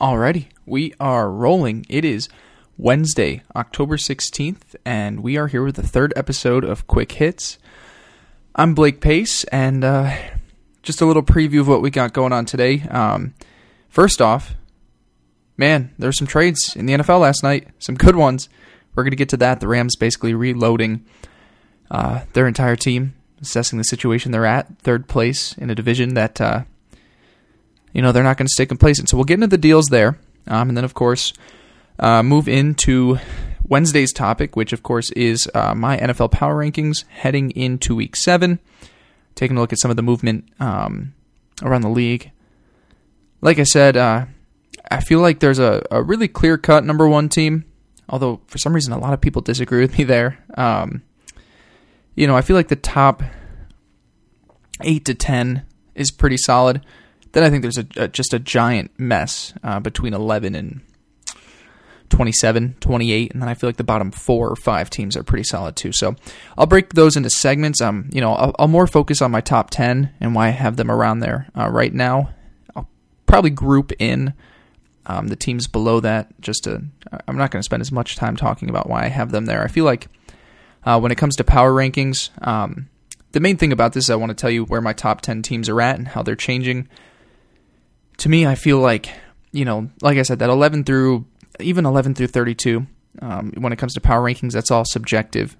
Alrighty, we are rolling. It is Wednesday, October 16th, and we are here with the third episode of Quick Hits. I'm Blake Pace, and uh, just a little preview of what we got going on today. Um, first off, man, there were some trades in the NFL last night, some good ones. We're going to get to that. The Rams basically reloading uh, their entire team, assessing the situation they're at, third place in a division that uh, you know they're not going to stay complacent. So we'll get into the deals there, um, and then of course uh, move into Wednesday's topic, which of course is uh, my NFL power rankings heading into Week Seven. Taking a look at some of the movement um, around the league. Like I said, uh, I feel like there's a, a really clear cut number one team. Although for some reason a lot of people disagree with me there. Um, you know, I feel like the top eight to ten is pretty solid. Then I think there's a, a just a giant mess uh, between 11 and 27, 28, and then I feel like the bottom four or five teams are pretty solid too. So I'll break those into segments. Um, you know, I'll, I'll more focus on my top 10 and why I have them around there uh, right now. I'll probably group in um, the teams below that. Just to, I'm not going to spend as much time talking about why I have them there. I feel like uh, when it comes to power rankings, um, the main thing about this is I want to tell you where my top 10 teams are at and how they're changing to me, I feel like you know, like I said, that 11 through even 11 through 32. Um, when it comes to power rankings, that's all subjective.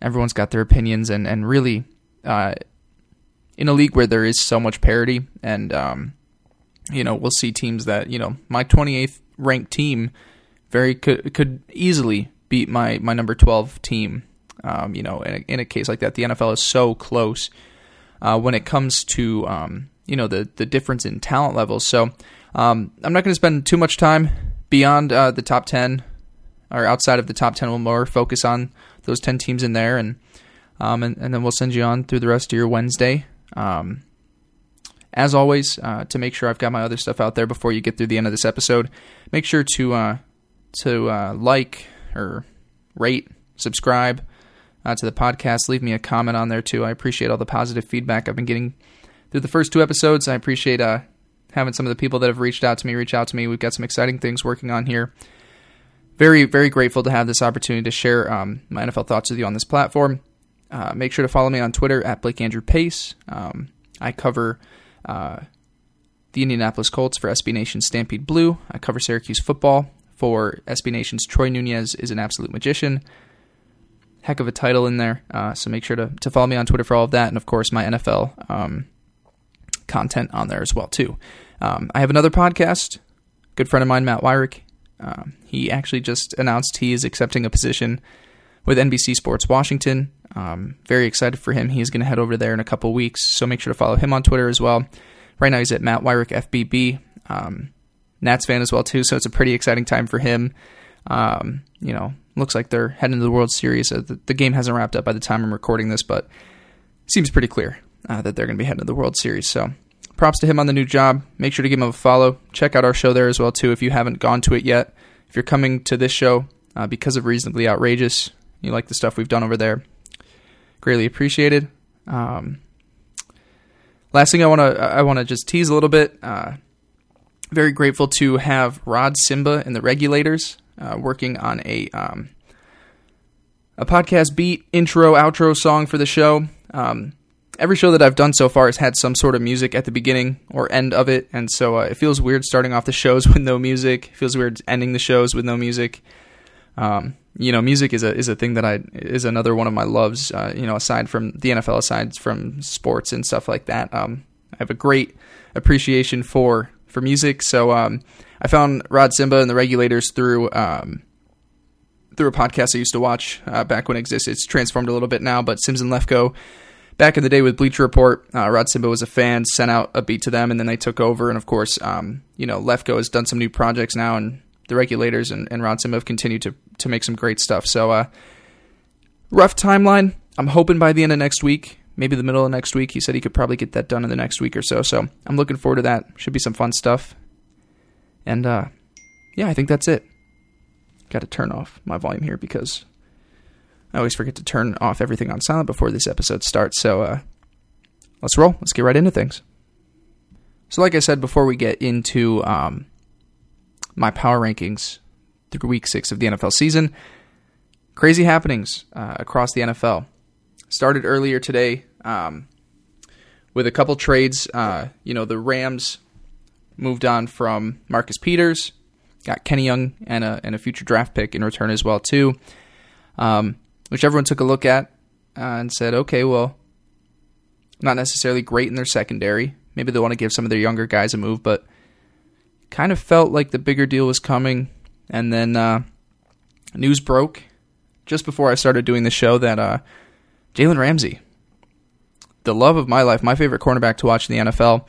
Everyone's got their opinions, and and really, uh, in a league where there is so much parity, and um, you know, we'll see teams that you know, my 28th ranked team very could could easily beat my my number 12 team. Um, you know, in a, in a case like that, the NFL is so close uh, when it comes to um, you know the the difference in talent levels. So um, I'm not going to spend too much time beyond uh, the top ten or outside of the top ten. We'll more focus on those ten teams in there, and um, and, and then we'll send you on through the rest of your Wednesday. Um, as always, uh, to make sure I've got my other stuff out there before you get through the end of this episode, make sure to uh, to uh, like or rate, subscribe uh, to the podcast. Leave me a comment on there too. I appreciate all the positive feedback I've been getting through the first two episodes. I appreciate uh, having some of the people that have reached out to me reach out to me. We've got some exciting things working on here. Very, very grateful to have this opportunity to share um, my NFL thoughts with you on this platform. Uh, make sure to follow me on Twitter at Blake Andrew Pace. Um, I cover uh, the Indianapolis Colts for SB Nation's Stampede Blue. I cover Syracuse football for SB Nation's Troy Nunes is an absolute magician. Heck of a title in there. Uh, so make sure to, to follow me on Twitter for all of that. And of course, my NFL um, content on there as well too. Um, I have another podcast. Good friend of mine, Matt Weyrich. Um, he actually just announced he is accepting a position with NBC Sports Washington. Um, very excited for him. He's going to head over there in a couple weeks, so make sure to follow him on Twitter as well. Right now, he's at Matt Weyrich FBB. Um, Nats fan as well too, so it's a pretty exciting time for him. Um, you know, looks like they're heading to the World Series. Uh, the, the, game hasn't wrapped up by the time I'm recording this, but seems pretty clear uh, that they're going to be heading to the World Series. So props to him on the new job. Make sure to give him a follow. Check out our show there as well too if you haven't gone to it yet. If you're coming to this show uh, because of reasonably outrageous, you like the stuff we've done over there. Greatly appreciated. Um, last thing I want to I want to just tease a little bit. Uh, very grateful to have Rod Simba and the Regulators uh, working on a um, a podcast beat intro outro song for the show. Um, every show that I've done so far has had some sort of music at the beginning or end of it, and so uh, it feels weird starting off the shows with no music. It feels weird ending the shows with no music. Um, you know, music is a is a thing that I is another one of my loves. Uh, you know, aside from the NFL, aside from sports and stuff like that, um, I have a great appreciation for for music. So um, I found Rod Simba and the Regulators through um, through a podcast I used to watch uh, back when it existed. It's transformed a little bit now, but Simms and Lefkoe back in the day with Bleacher Report, uh, Rod Simba was a fan, sent out a beat to them, and then they took over. And of course, um, you know, Lefkoe has done some new projects now, and the regulators and, and Rod Simba have continued to to make some great stuff. So, uh, rough timeline. I'm hoping by the end of next week, maybe the middle of next week. He said he could probably get that done in the next week or so. So I'm looking forward to that. Should be some fun stuff. And uh, yeah, I think that's it. Got to turn off my volume here because I always forget to turn off everything on silent before this episode starts. So uh, let's roll. Let's get right into things. So, like I said before, we get into um, my power rankings through week six of the NFL season. Crazy happenings uh, across the NFL. Started earlier today um, with a couple trades. Uh, you know, the Rams moved on from Marcus Peters, got Kenny Young and a and a future draft pick in return as well too, um, which everyone took a look at uh, and said, okay, well, not necessarily great in their secondary. Maybe they want to give some of their younger guys a move, but kind of felt like the bigger deal was coming. And then uh, news broke just before I started doing the show that uh, Jalen Ramsey, the love of my life, my favorite cornerback to watch in the NFL.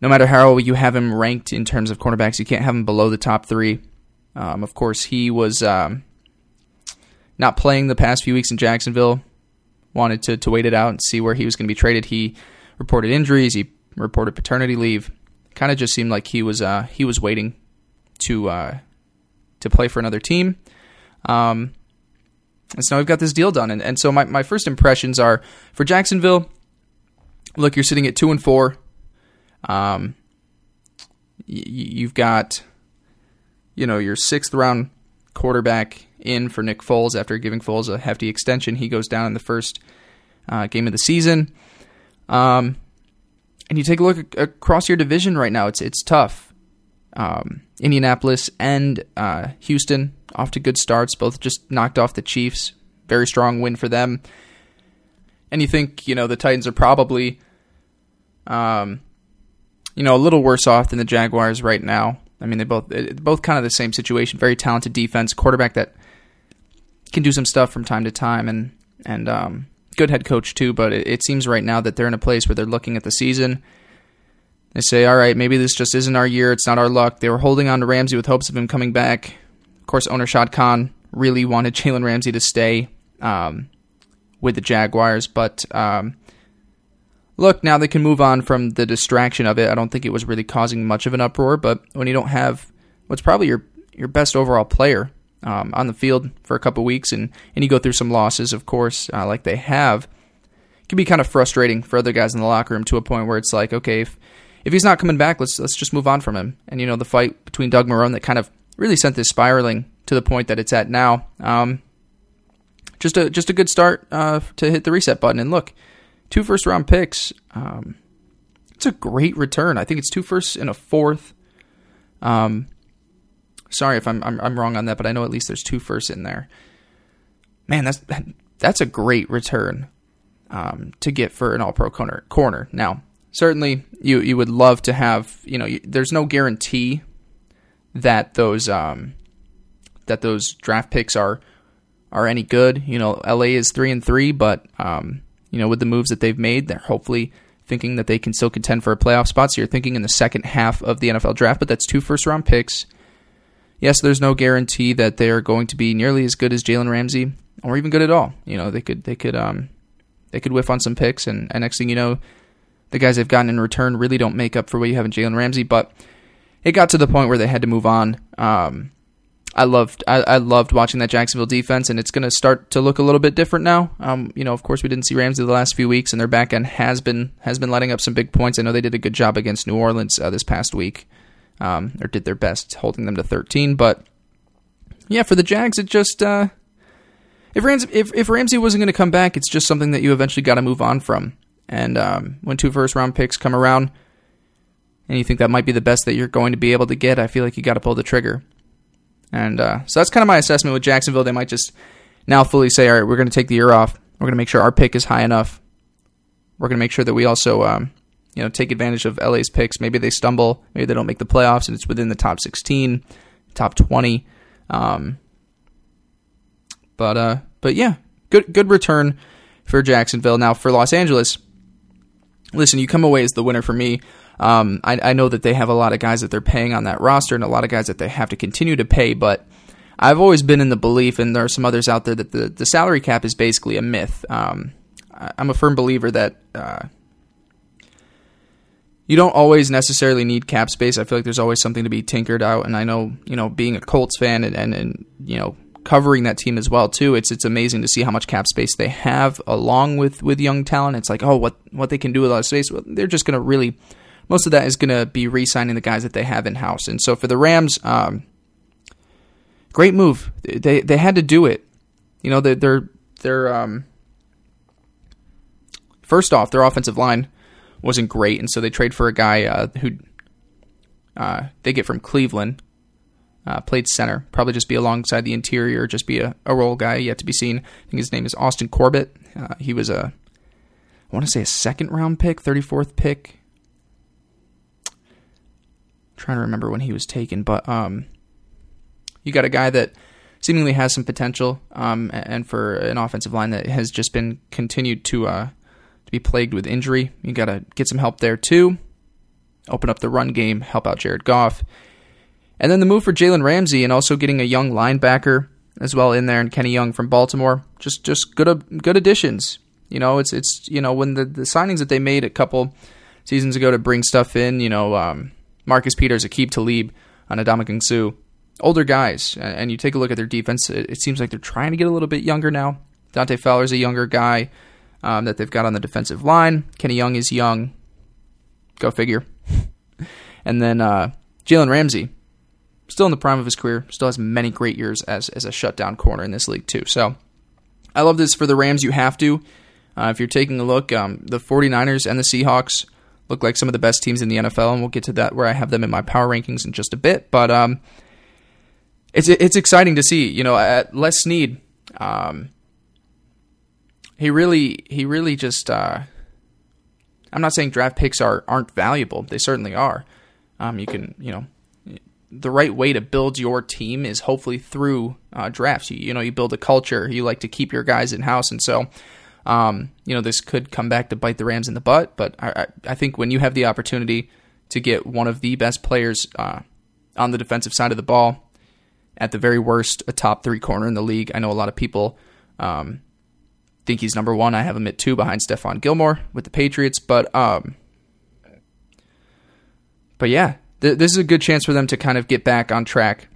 No matter how you have him ranked in terms of cornerbacks, you can't have him below the top three. Um, of course, he was um, not playing the past few weeks in Jacksonville. Wanted to, to wait it out and see where he was going to be traded. He reported injuries. He reported paternity leave. Kind of just seemed like he was uh, he was waiting to uh, to play for another team. Um, and so now we've got this deal done. And, and so my, my first impressions are for Jacksonville, look, you're sitting at two and four. Um, y- you've got, you know, your sixth round quarterback in for Nick Foles after giving Foles a hefty extension. He goes down in the first uh, game of the season. Um, and you take a look across your division right now; it's it's tough. Um, Indianapolis and uh, Houston off to good starts. Both just knocked off the Chiefs. Very strong win for them. And you think you know the Titans are probably, um, you know, a little worse off than the Jaguars right now. I mean, they both both kind of the same situation. Very talented defense, quarterback that can do some stuff from time to time, and and um, good head coach too. But it, it seems right now that they're in a place where they're looking at the season they say, all right, maybe this just isn't our year. It's not our luck. They were holding on to Ramsey with hopes of him coming back. Of course, owner Shad Khan really wanted Jalen Ramsey to stay um, with the Jaguars. But um, look, now they can move on from the distraction of it. I don't think it was really causing much of an uproar. But when you don't have what's probably your your best overall player um, on the field for a couple weeks, and and you go through some losses, of course, uh, like they have, it can be kind of frustrating for other guys in the locker room to a point where it's like, okay, if if he's not coming back, let's let's just move on from him. And you know, the fight between Doug Marrone that kind of really sent this spiraling to the point that it's at now. Um, just a just a good start uh, to hit the reset button. And look, two first round picks. Um, it's a great return. I think it's two firsts and a fourth. Um, sorry if I'm, I'm, I'm wrong on that, but I know at least there's two firsts in there. Man, that's that's a great return um, to get for an All Pro corner. Corner now certainly you you would love to have you know there's no guarantee that those um, that those draft picks are are any good. You know, LA is three and three, but um, you know with the moves that they've made, they're hopefully thinking that they can still contend for a playoff spot. So you're thinking in the second half of the NFL draft, but that's two first round picks. Yes, there's no guarantee that they are going to be nearly as good as Jalen Ramsey or even good at all. You know, they could they could um they could whiff on some picks, and, and next thing you know, the guys they've gotten in return really don't make up for what you have in Jalen Ramsey. But it got to the point where they had to move on. Um, I loved I, I, loved watching that Jacksonville defense, and it's going to start to look a little bit different now. Um, you know, of course, we didn't see Ramsey the last few weeks, and their back end has been has been letting up some big points. I know they did a good job against New Orleans uh, this past week, um, or did their best holding them to 13. But yeah, for the Jags, it just uh, if Ramsey if, if Ramsey wasn't going to come back, it's just something that you eventually got to move on from. And um, when two first round picks come around, and you think that might be the best that you're going to be able to get, I feel like you got to pull the trigger. And uh, so that's kind of my assessment with Jacksonville. They might just now fully say, all right, we're going to take the year off. We're going to make sure our pick is high enough. We're going to make sure that we also, um, you know, take advantage of LA's picks. Maybe they stumble. Maybe they don't make the playoffs, and it's within the top 16, top 20. Um, but uh, but yeah, good good return for Jacksonville. Now for Los Angeles, listen, you come away as the winner for me. Um, I, I, know that they have a lot of guys that they're paying on that roster and a lot of guys that they have to continue to pay, but I've always been in the belief, and there are some others out there, that the, the salary cap is basically a myth. Um, I'm a firm believer that uh, you don't always necessarily need cap space. I feel like there's always something to be tinkered out, and I know, you know, being a Colts fan and, and, and you know, covering that team as well too. It's it's amazing to see how much cap space they have along with with young talent. It's like oh what what they can do with a lot of space. Well, they're just going to really most of that is going to be re-signing the guys that they have in house. And so for the Rams, um, great move. They they had to do it. You know they're they're, they're um, first off their offensive line wasn't great, and so they trade for a guy uh, who uh, they get from Cleveland uh, played center. Probably just be alongside the interior, just be a, a role guy yet to be seen. I think his name is Austin Corbett. Uh, he was a, I want to say a second round pick, 34th pick. I'm trying to remember when he was taken, but um, you got a guy that seemingly has some potential, um, and for an offensive line that has just been continued to uh, be plagued with injury. You got to get some help there too. Open up the run game, help out Jared Goff. And then the move for Jalen Ramsey and also getting a young linebacker as well in there and Kenny Young from Baltimore. Just just good good additions. You know, it's it's you know when the, the signings that they made a couple seasons ago to bring stuff in, you know, um, Marcus Peters, Aqib Talib, on Ndamukong Suh, older guys, and you take a look at their defense. It, it, seems like they're trying to get a little bit younger now. Dante Fowler's a younger guy um, that they've got on the defensive line. Kenny Young is young. Go figure. and then uh, Jalen Ramsey, still in the prime of his career, still has many great years as as a shutdown corner in this league too. So I love this for the Rams. You have to. Uh, if you're taking a look, um, the 49ers and the Seahawks look like some of the best teams in the NFL, and we'll get to that where I have them in my power rankings in just a bit. But um, it's it's exciting to see. You know, at Les Snead, um, he really he really just. Uh, I'm not saying draft picks are aren't valuable; they certainly are. Um, you can you know the right way to build your team is hopefully through uh, drafts. You, you know, you build a culture. You like to keep your guys in house, and so um, you know this could come back to bite the Rams in the butt. But I, I think when you have the opportunity to get one of the best players uh, on the defensive side of the ball, at the very worst, a top three corner in the league. I know a lot of people um, think he's number one. I have him at two behind Stephon Gilmore with the Patriots, but um, but yeah, th- this is a good chance for them to kind of get back on track.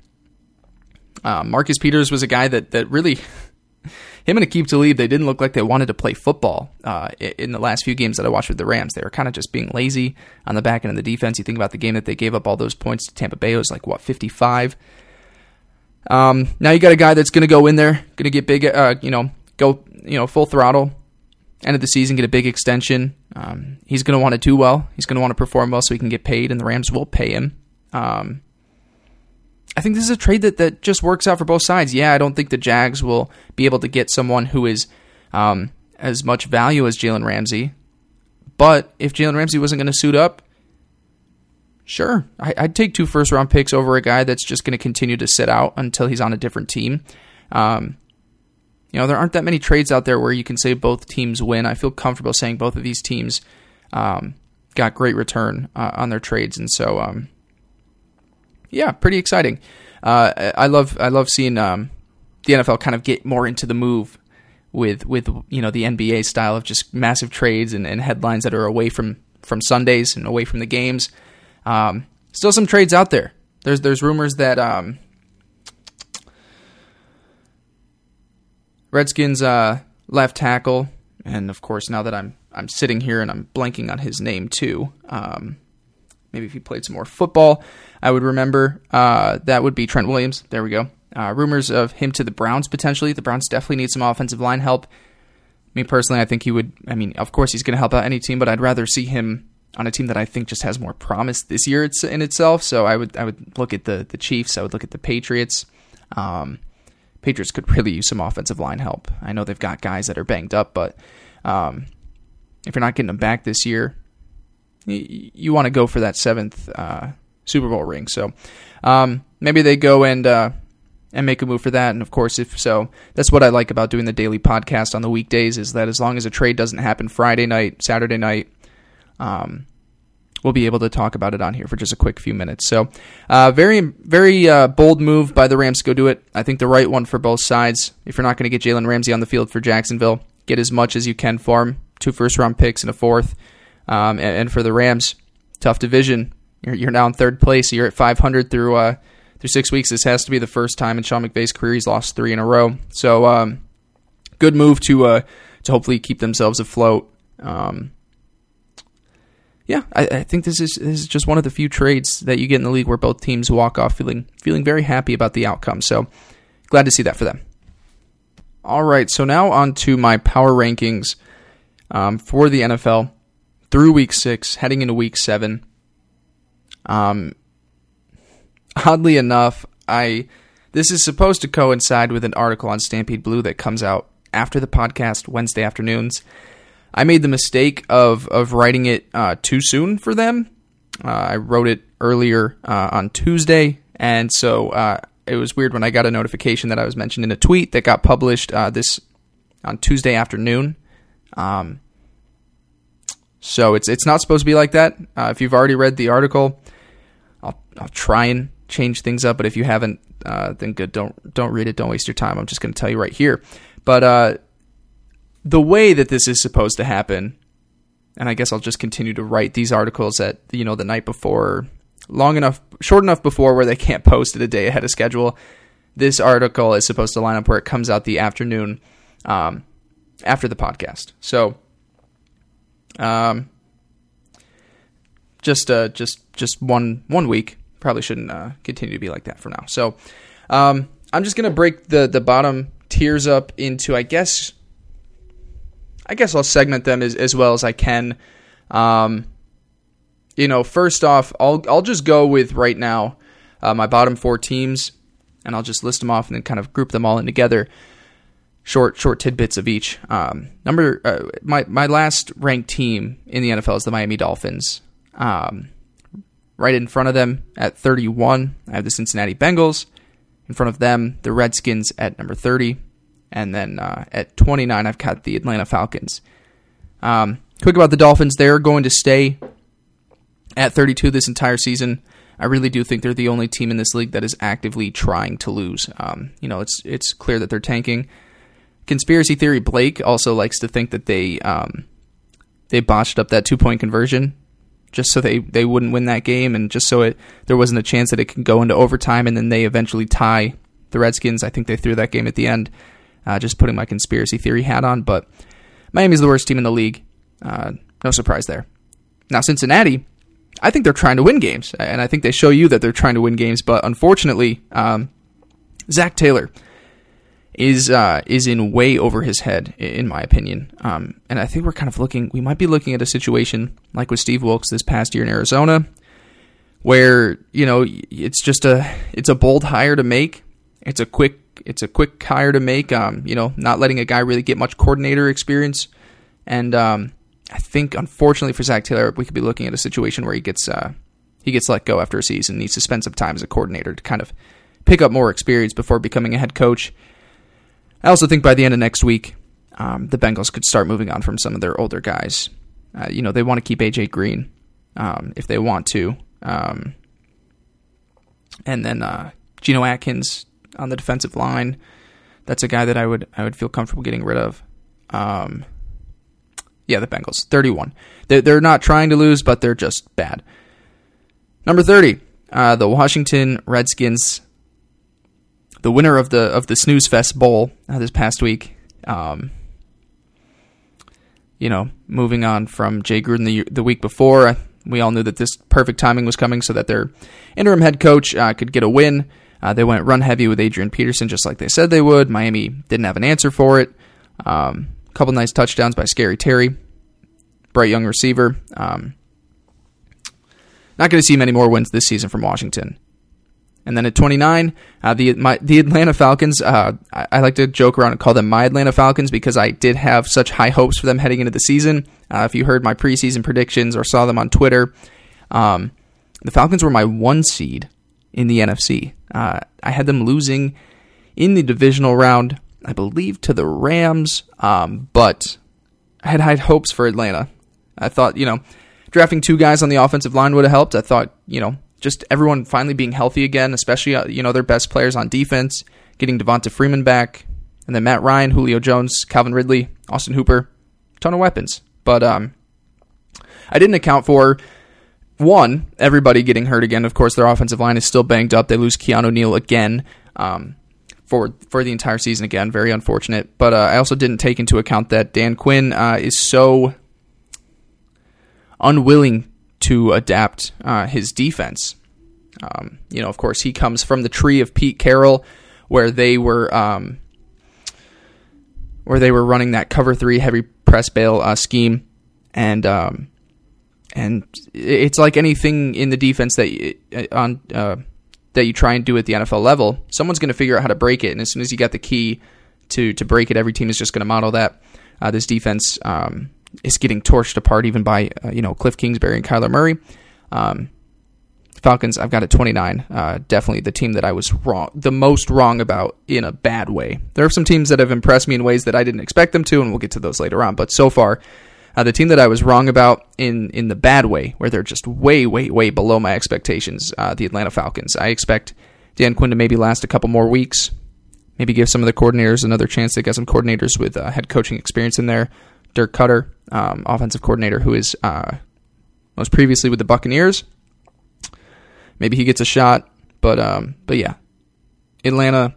Uh, Marcus Peters was a guy that that really him and Aqib Talib, they didn't look like they wanted to play football uh, in the last few games that I watched with the Rams. They were kind of just being lazy on the back end of the defense. You think about the game that they gave up all those points to Tampa Bay, it was like, what, 55? Um, now you got a guy that's going to go in there, going to get big, uh, you know, go, you know, full throttle, end of the season, get a big extension. Um, he's going to want to do well. He's going to want to perform well so he can get paid, and the Rams will pay him. Um, I think this is a trade that, that just works out for both sides. Yeah, I don't think the Jags will be able to get someone who is um, as much value as Jalen Ramsey. But if Jalen Ramsey wasn't going to suit up, sure, I, would take two first round picks over a guy that's just going to continue to sit out until he's on a different team. Um, you know, there aren't that many trades out there where you can say both teams win. I feel comfortable saying both of these teams um, got great return uh, on their trades, and so um, yeah, pretty exciting. Uh, I love I love seeing um, the NFL kind of get more into the move with with you know the NBA style of just massive trades and, and headlines that are away from from Sundays and away from the games. Um, still some trades out there. There's there's rumors that Redskins uh, left tackle, and of course now that I'm I'm sitting here and I'm blanking on his name too. Um, maybe if he played some more football, I would remember. Uh, that would be Trent Williams. There we go. Uh, rumors of him to the Browns potentially. The Browns definitely need some offensive line help. Me personally, I think he would. I mean, of course, he's going to help out any team, but I'd rather see him on a team that I think just has more promise this year in itself. So I would I would look at the the Chiefs. I would look at the Patriots. Um, Patriots could really use some offensive line help. I know they've got guys that are banged up, but um, if you're not getting them back this year, you, you want to go for that seventh uh, Super Bowl ring. So um, maybe they go and uh, and make a move for that. And of course, if so, that's what I like about doing the daily podcast on the weekdays is that as long as a trade doesn't happen Friday night, Saturday night, um, we'll be able to talk about it on here for just a quick few minutes. So, uh, very, very uh, bold move by the Rams go do it. I think the right one for both sides. If you're not going to get Jalen Ramsey on the field for Jacksonville, get as much as you can for him. Two first round picks and a fourth. Um, and, and, for the Rams, tough division. You're, you're, now in third place. You're at 500 through uh, through six weeks, this has to be the first time in Sean McVay's career he's lost three in a row. So, um, good move to uh, to hopefully keep themselves afloat. Um, yeah, I, I, think this is this is just one of the few trades that you get in the league where both teams walk off feeling feeling very happy about the outcome. So glad to see that for them. All right, so now on to my power rankings um, for the NFL through Week Six, heading into Week Seven. Um, oddly enough, I this is supposed to coincide with an article on Stampede Blue that comes out after the podcast Wednesday afternoons. I made the mistake of of writing it uh, too soon for them. Uh, I wrote it earlier uh, on Tuesday, and so uh, it was weird when I got a notification that I was mentioned in a tweet that got published uh, this on Tuesday afternoon. Um, so it's it's not supposed to be like that. Uh, if you've already read the article, I'll I'll try and change things up. But if you haven't, then good. Don't don't read it. Don't waste your time. I'm just going to tell you right here. But the way that this is supposed to happen, and I guess I'll just continue to write these articles at you know the night before, long enough, short enough before where they can't post it a day ahead of schedule. This article is supposed to line up where it comes out the afternoon um, after the podcast. So, um, just uh, just just one one week probably shouldn't uh, continue to be like that for now. So, um, I'm just gonna break the the bottom tiers up into, I guess, I guess I'll segment them as, as well as I can. Um, you know, first off, I'll I'll just go with right now uh, my bottom four teams, and I'll just list them off and then kind of group them all in together. Short short tidbits of each. Um, number uh, my my last ranked team in the NFL is the Miami Dolphins. Um, right in front of them at 31, I have the Cincinnati Bengals. In front of them, the Redskins at number 30. And then uh, at 29, I've got the Atlanta Falcons. Um, quick about the Dolphins, they're going to stay at 32 this entire season. I really do think they're the only team in this league that is actively trying to lose. Um, you know, it's it's clear that they're tanking. Conspiracy theory Blake also likes to think that they um, they botched up that two point conversion just so they, they wouldn't win that game and just so it there wasn't a chance that it could go into overtime and then they eventually tie the Redskins. I think they threw that game at the end. Uh, just putting my conspiracy theory hat on, but Miami's the worst team in the league. Uh, no surprise there. Now Cincinnati, I think they're trying to win games, and I think they show you that they're trying to win games. But unfortunately, um, Zac Taylor is uh, is in way over his head, in my opinion. Um, and I think we're kind of looking. We might be looking at a situation like with Steve Wilks this past year in Arizona, where you know it's just a it's a bold hire to make. It's a quick it's a quick hire to make. Um, you know, not letting a guy really get much coordinator experience, and um, I think unfortunately for Zac Taylor, we could be looking at a situation where he gets uh, he gets let go after a season, needs to spend some time as a coordinator to kind of pick up more experience before becoming a head coach. I also think by the end of next week, um, the Bengals could start moving on from some of their older guys. Uh, you know, they want to keep AJ Green um, if they want to. Um, and then uh, Geno Atkins on the defensive line. That's a guy that I would I would feel comfortable getting rid of. Um, yeah, the Bengals, 31. They're, they're not trying to lose, but they're just bad. Number 30, uh, the Washington Redskins the winner of the of the Snooze Fest Bowl uh, this past week. Um, you know, moving on from Jay Gruden the the week before, we all knew that this perfect timing was coming so that their interim head coach uh, could get a win. Uh, they went run heavy with Adrian Peterson, just like they said they would. Miami didn't have an answer for it. A um, couple nice touchdowns by Scary Terry, bright young receiver. Um, not going to see many more wins this season from Washington. And then at 29, uh, the my, the Atlanta Falcons. Uh, I, I, like to joke around and call them my Atlanta Falcons because I did have such high hopes for them heading into the season. Uh, if you heard my preseason predictions or saw them on Twitter, um, the Falcons were my one seed in the NFC. Uh, I had them losing in the divisional round, I believe, to the Rams, um, but I had high hopes for Atlanta. I thought, you know, drafting two guys on the offensive line would have helped. I thought, you know, just everyone finally being healthy again, especially uh, you know their best players on defense, getting Devonta Freeman back, and then Matt Ryan, Julio Jones, Calvin Ridley, Austin Hooper, ton of weapons. But um, I didn't account for one, everybody getting hurt again. Of course, their offensive line is still banged up. They lose Keanu Neal again um, for for the entire season again. Very unfortunate. But uh, I also didn't take into account that Dan Quinn uh, is so unwilling to adapt uh, his defense. Um, you know, of course, he comes from the tree of Pete Carroll, where they were um, where they were running that cover three heavy press bail uh, scheme, and um, and it's like anything in the defense that you, uh, on uh, that you try and do at the NFL level, someone's going to figure out how to break it, and as soon as you got the key to to break it, every team is just going to model that. Uh, this defense um, is getting torched apart even by uh, you know Cliff Kingsbury and Kyler Murray. Um, Falcons, I've got at 29. Uh, definitely the team that I was wrong, the most wrong about in a bad way. There are some teams that have impressed me in ways that I didn't expect them to, and we'll get to those later on. But so far, uh, the team that I was wrong about in in the bad way, where they're just way, way, way below my expectations, uh, the Atlanta Falcons. I expect Dan Quinn to maybe last a couple more weeks, maybe give some of the coordinators another chance. They got some coordinators with uh, head coaching experience in there. Dirk Koetter, um, offensive coordinator, who is uh, most previously with the Buccaneers. Maybe he gets a shot, but um, but yeah, Atlanta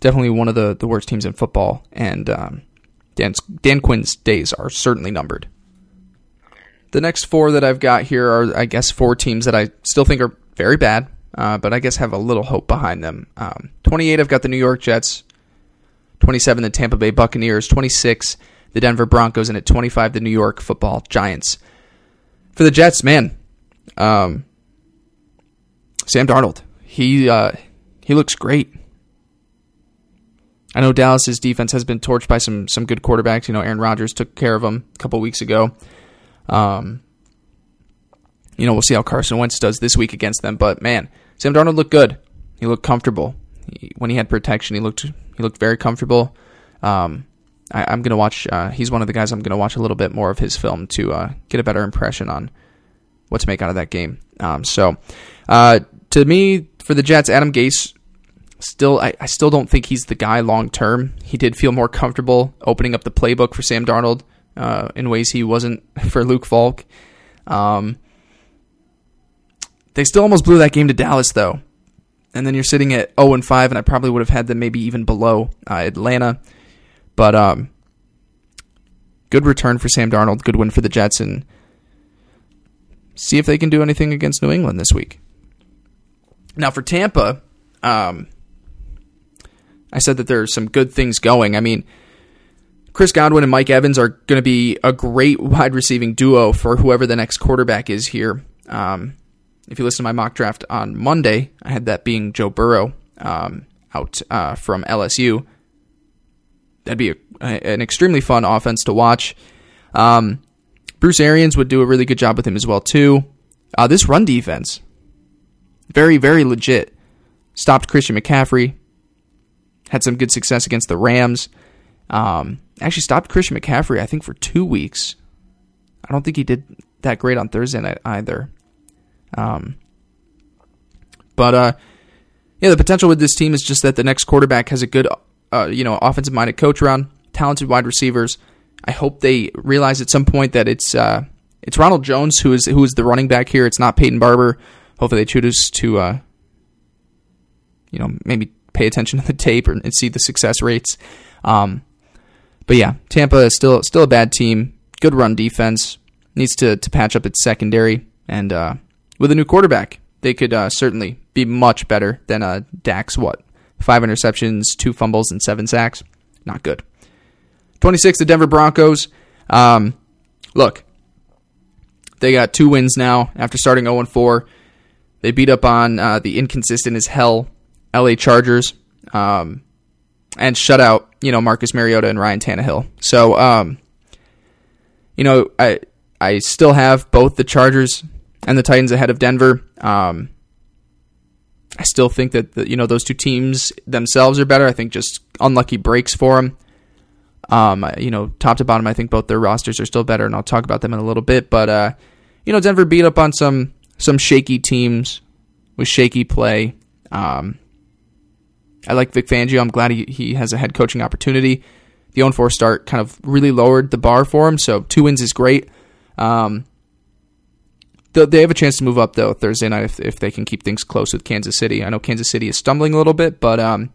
definitely one of the, the worst teams in football, and um, Dan, Dan Quinn's days are certainly numbered. The next four that I've got here are, I guess, four teams that I still think are very bad, uh, but I guess have a little hope behind them. Um, 28, I've got the New York Jets. 27, the Tampa Bay Buccaneers. 26, the Denver Broncos. And at 25, the New York Football Giants. For the Jets, man, um, Sam Darnold. He uh, he looks great. I know Dallas's defense has been torched by some some good quarterbacks. You know, Aaron Rodgers took care of them a couple weeks ago. Um, you know, we'll see how Carson Wentz does this week against them. But man, Sam Darnold looked good. He looked comfortable he, when he had protection. He looked he looked very comfortable. Um, I, am gonna watch. Uh, he's one of the guys I'm gonna watch a little bit more of his film to uh, get a better impression on what to make out of that game. Um, so, uh, to me, for the Jets, Adam Gase still I, I still don't think he's the guy long term. He did feel more comfortable opening up the playbook for Sam Darnold uh, in ways he wasn't for Luke Falk. Um, they still almost blew that game to Dallas though, and then you're sitting at 0 and 5, and I probably would have had them maybe even below uh, Atlanta. But um, good return for Sam Darnold, good win for the Jets, and see if they can do anything against New England this week. Now for Tampa, um, I said that there are some good things going. I mean, Chris Godwin and Mike Evans are going to be a great wide receiving duo for whoever the next quarterback is here. Um, if you listen to my mock draft on Monday, I had that being Joe Burrow um, out uh, from LSU. That'd be a, a, an extremely fun offense to watch. Um, Bruce Arians would do a really good job with him as well too. Uh, this run defense, very very legit. Stopped Christian McCaffrey, had some good success against the Rams. Um, actually stopped Christian McCaffrey, I think, for two weeks. I don't think he did that great on Thursday night either. Um, but uh, yeah, the potential with this team is just that the next quarterback has a good, uh, you know, offensive-minded coach around, talented wide receivers. I hope they realize at some point that it's uh, it's Ronald Jones who is who is the running back here. It's not Peyton Barber. Hopefully, they choose to, uh, you know, maybe pay attention to the tape and see the success rates. Um, but yeah, Tampa is still still a bad team. Good run defense needs to to patch up its secondary, and uh, with a new quarterback, they could uh, certainly be much better than uh, Dak's what five interceptions, two fumbles, and seven sacks. Not good. Twenty six, the Denver Broncos. Um, look, they got two wins now after starting zero oh four. They beat up on uh, the inconsistent as hell LA Chargers, um, and shut out, you know, Marcus Mariota and Ryan Tannehill. So, um, you know, I I still have both the Chargers and the Titans ahead of Denver. Um, I still think that the, you know those two teams themselves are better. I think just unlucky breaks for them. Um, you know, top to bottom, I think both their rosters are still better, and I'll talk about them in a little bit. But uh, you know, Denver beat up on some some shaky teams with shaky play. Um, I like Vic Fangio. I'm glad he, he has a head coaching opportunity. The 0 4 start kind of really lowered the bar for him, so two wins is great. Um, they have a chance to move up though Thursday night if if they can keep things close with Kansas City. I know Kansas City is stumbling a little bit, but um,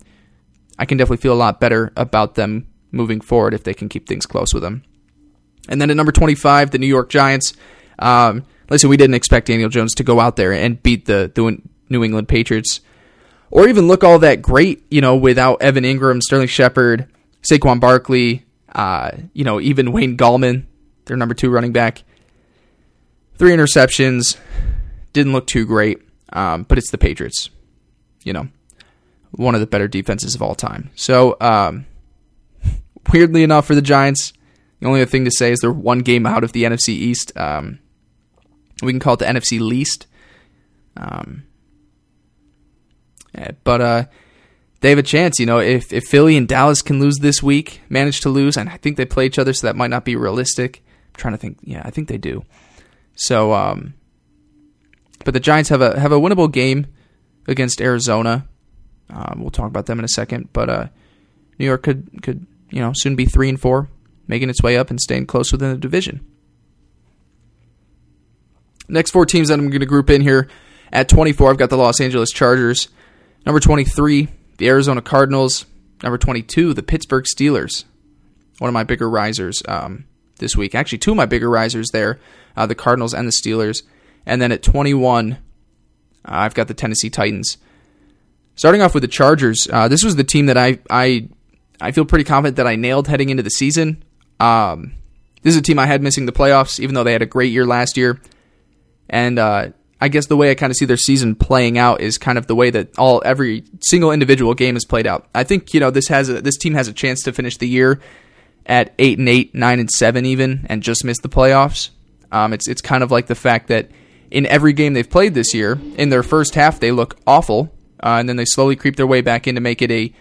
I can definitely feel a lot better about them moving forward if they can keep things close with them. And then at number 25, the New York Giants. Um, listen, we didn't expect Daniel Jones to go out there and beat the, the New England Patriots or even look all that great, you know, without Evan Engram, Sterling Shepard, Saquon Barkley, uh, you know, even Wayne Gallman, their number two running back. Three interceptions, didn't look too great, um, but it's the Patriots, you know, one of the better defenses of all time. So, um, weirdly enough, for the Giants, the only other thing to say is they're one game out of the NFC East. Um, we can call it the NFC least. Um, but uh, they have a chance. You know, if if Philly and Dallas can lose this week, manage to lose, and I think they play each other, so that might not be realistic. I'm trying to think. Yeah, I think they do. So, um, but the Giants have a have a winnable game against Arizona. Um, we'll talk about them in a second. But uh, New York could could you know soon be three and four, making its way up and staying close within the division. Next four teams that I'm going to group in here at 24, I've got the Los Angeles Chargers. Number 23, the Arizona Cardinals. Number 22, the Pittsburgh Steelers. One of my bigger risers um, this week. Actually, two of my bigger risers there uh, the Cardinals and the Steelers. And then at 21, uh, I've got the Tennessee Titans. Starting off with the Chargers, uh, this was the team that I, I I feel pretty confident that I nailed heading into the season. Um, this is a team I had missing the playoffs, even though they had a great year last year. And uh, I guess the way I kind of see their season playing out is kind of the way that all every single individual game is played out. I think you know this has a, this team has a chance to finish the year at eight and eight, nine and seven, even, and just miss the playoffs. Um, it's it's kind of like the fact that in every game they've played this year, in their first half they look awful, uh, and then they slowly creep their way back in to make it a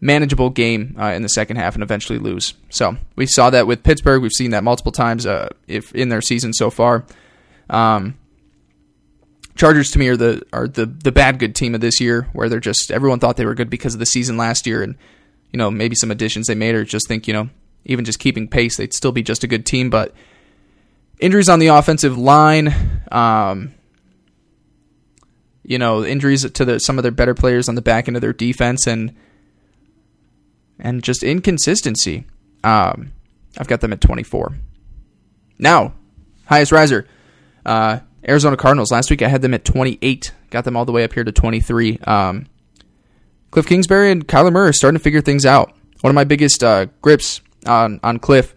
manageable game uh, in the second half and eventually lose. So we saw that with Pittsburgh. We've seen that multiple times uh, if in their season so far. Um, Chargers to me are the are the the bad good team of this year, where they're just everyone thought they were good because of the season last year, and you know maybe some additions they made, or just think you know even just keeping pace, they'd still be just a good team. But injuries on the offensive line, um, you know injuries to the, some of their better players on the back end of their defense, and and just inconsistency. Um, I've got them at 24. Now, highest riser. Uh, Arizona Cardinals. Last week I had them at 28. Got them all the way up here to 23. Um, Cliff Kingsbury and Kyler Murray are starting to figure things out. One of my biggest uh, grips on on Cliff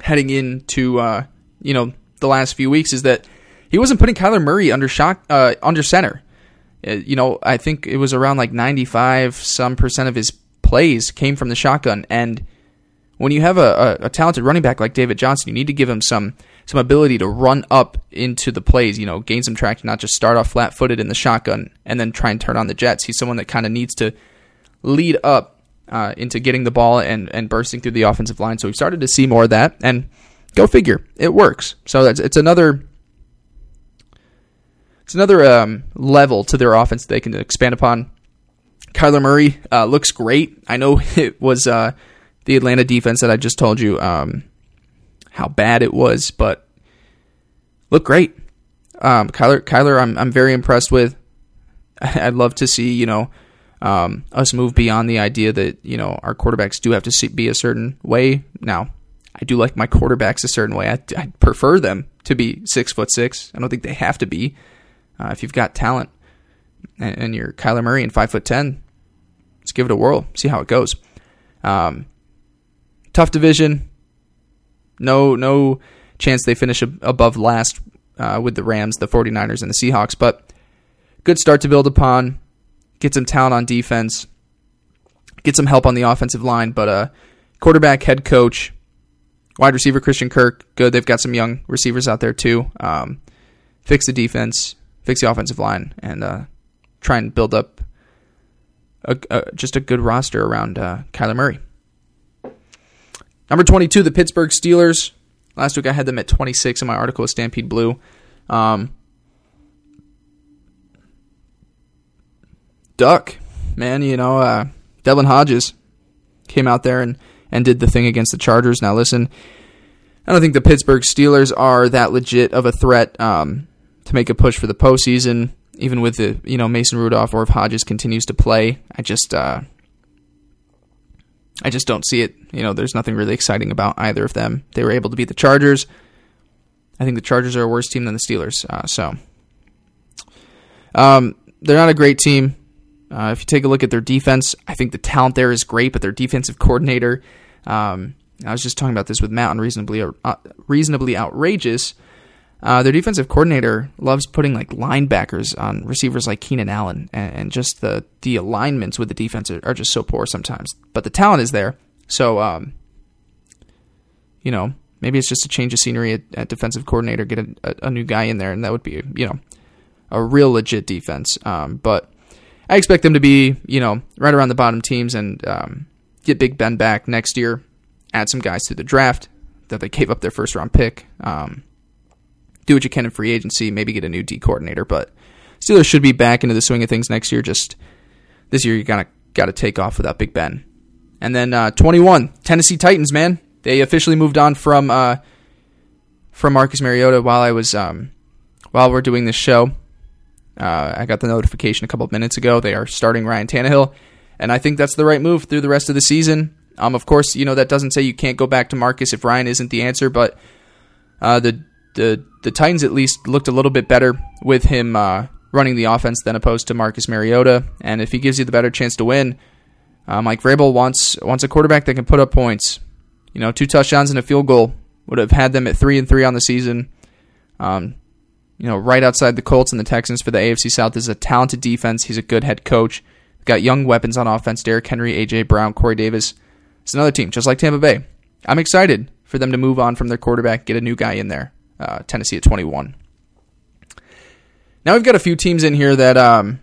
heading into uh, you know the last few weeks is that he wasn't putting Kyler Murray under shock uh, under center. Uh, you know, I think it was around like 95 some percent of his plays came from the shotgun. And when you have a, a, a talented running back like David Johnson, you need to give him some some ability to run up into the plays, you know, gain some traction, not just start off flat footed in the shotgun and then try and turn on the jets. He's someone that kind of needs to lead up uh, into getting the ball and, and bursting through the offensive line. So we've started to see more of that, and go figure, it works. So that's it's another it's another um, level to their offense that they can expand upon. Kyler Murray uh, looks great. I know it was uh, the Atlanta defense that I just told you um, how bad it was, but look great. Um, Kyler, Kyler, I'm I'm very impressed with. I'd love to see you know um, us move beyond the idea that you know our quarterbacks do have to see, be a certain way. Now, I do like my quarterbacks a certain way. I, I prefer them to be six foot six. I don't think they have to be. Uh, if you've got talent and, and, you're Kyler Murray and five foot ten, let's give it a whirl. See how it goes. Um, tough division. No, no chance they finish above last uh, with the Rams, the 49ers, and the Seahawks. But good start to build upon. Get some talent on defense. Get some help on the offensive line. But uh, quarterback, head coach, wide receiver Christian Kirk, good. They've got some young receivers out there too. Um, fix the defense, fix the offensive line, and uh, try and build up a, a, just a good roster around uh, Kyler Murray. Number 22, the Pittsburgh Steelers. Last week I had them at 26 in my article with Stampede Blue. Um, Duck, man, you know, uh, Devlin Hodges came out there and, and did the thing against the Chargers. Now, listen, I don't think the Pittsburgh Steelers are that legit of a threat. Um, to make a push for the postseason, even with the you know Mason Rudolph or if Hodges continues to play. I just uh, I just don't see it. You know, there's nothing really exciting about either of them. They were able to beat the Chargers. I think the Chargers are a worse team than the Steelers. Uh, so um, they're not a great team. Uh, if you take a look at their defense, I think the talent there is great, but their defensive coordinator. Um, I was just talking about this with Matt on reasonably uh, reasonably outrageous. Uh, their defensive coordinator loves putting like linebackers on receivers like Keenan Allen, and, and just the the alignments with the defense are, just so poor sometimes. But the talent is there, so um, you know maybe it's just a change of scenery at, at defensive coordinator, get a, a, a, new guy in there, and that would be you know a real legit defense. Um, but I expect them to be you know right around the bottom teams and um, get Big Ben back next year, add some guys to the draft that they gave up their first round pick. Um, do what you can in free agency, maybe get a new D coordinator, but Steelers should be back into the swing of things next year. Just this year, you gotta got to take off without Big Ben. And then uh, 21, Tennessee Titans, man, they officially moved on from uh, from Marcus Mariota while I was um, while we're doing this show. Uh, I got the notification a couple of minutes ago. They are starting Ryan Tannehill, and I think that's the right move through the rest of the season. Um, of course, you know that doesn't say you can't go back to Marcus if Ryan isn't the answer, but uh, the the the Titans at least looked a little bit better with him uh, running the offense than opposed to Marcus Mariota. And if he gives you the better chance to win, uh, Mike Vrabel wants wants a quarterback that can put up points. You know, two touchdowns and a field goal would have had them at three and three on the season. Um, you know, right outside the Colts and the Texans for the AFC South this is a talented defense. He's a good head coach. Got young weapons on offense: Derrick Henry, AJ Brown, Corey Davis. It's another team just like Tampa Bay. I'm excited for them to move on from their quarterback, get a new guy in there uh, Tennessee at 21. Now we've got a few teams in here that um,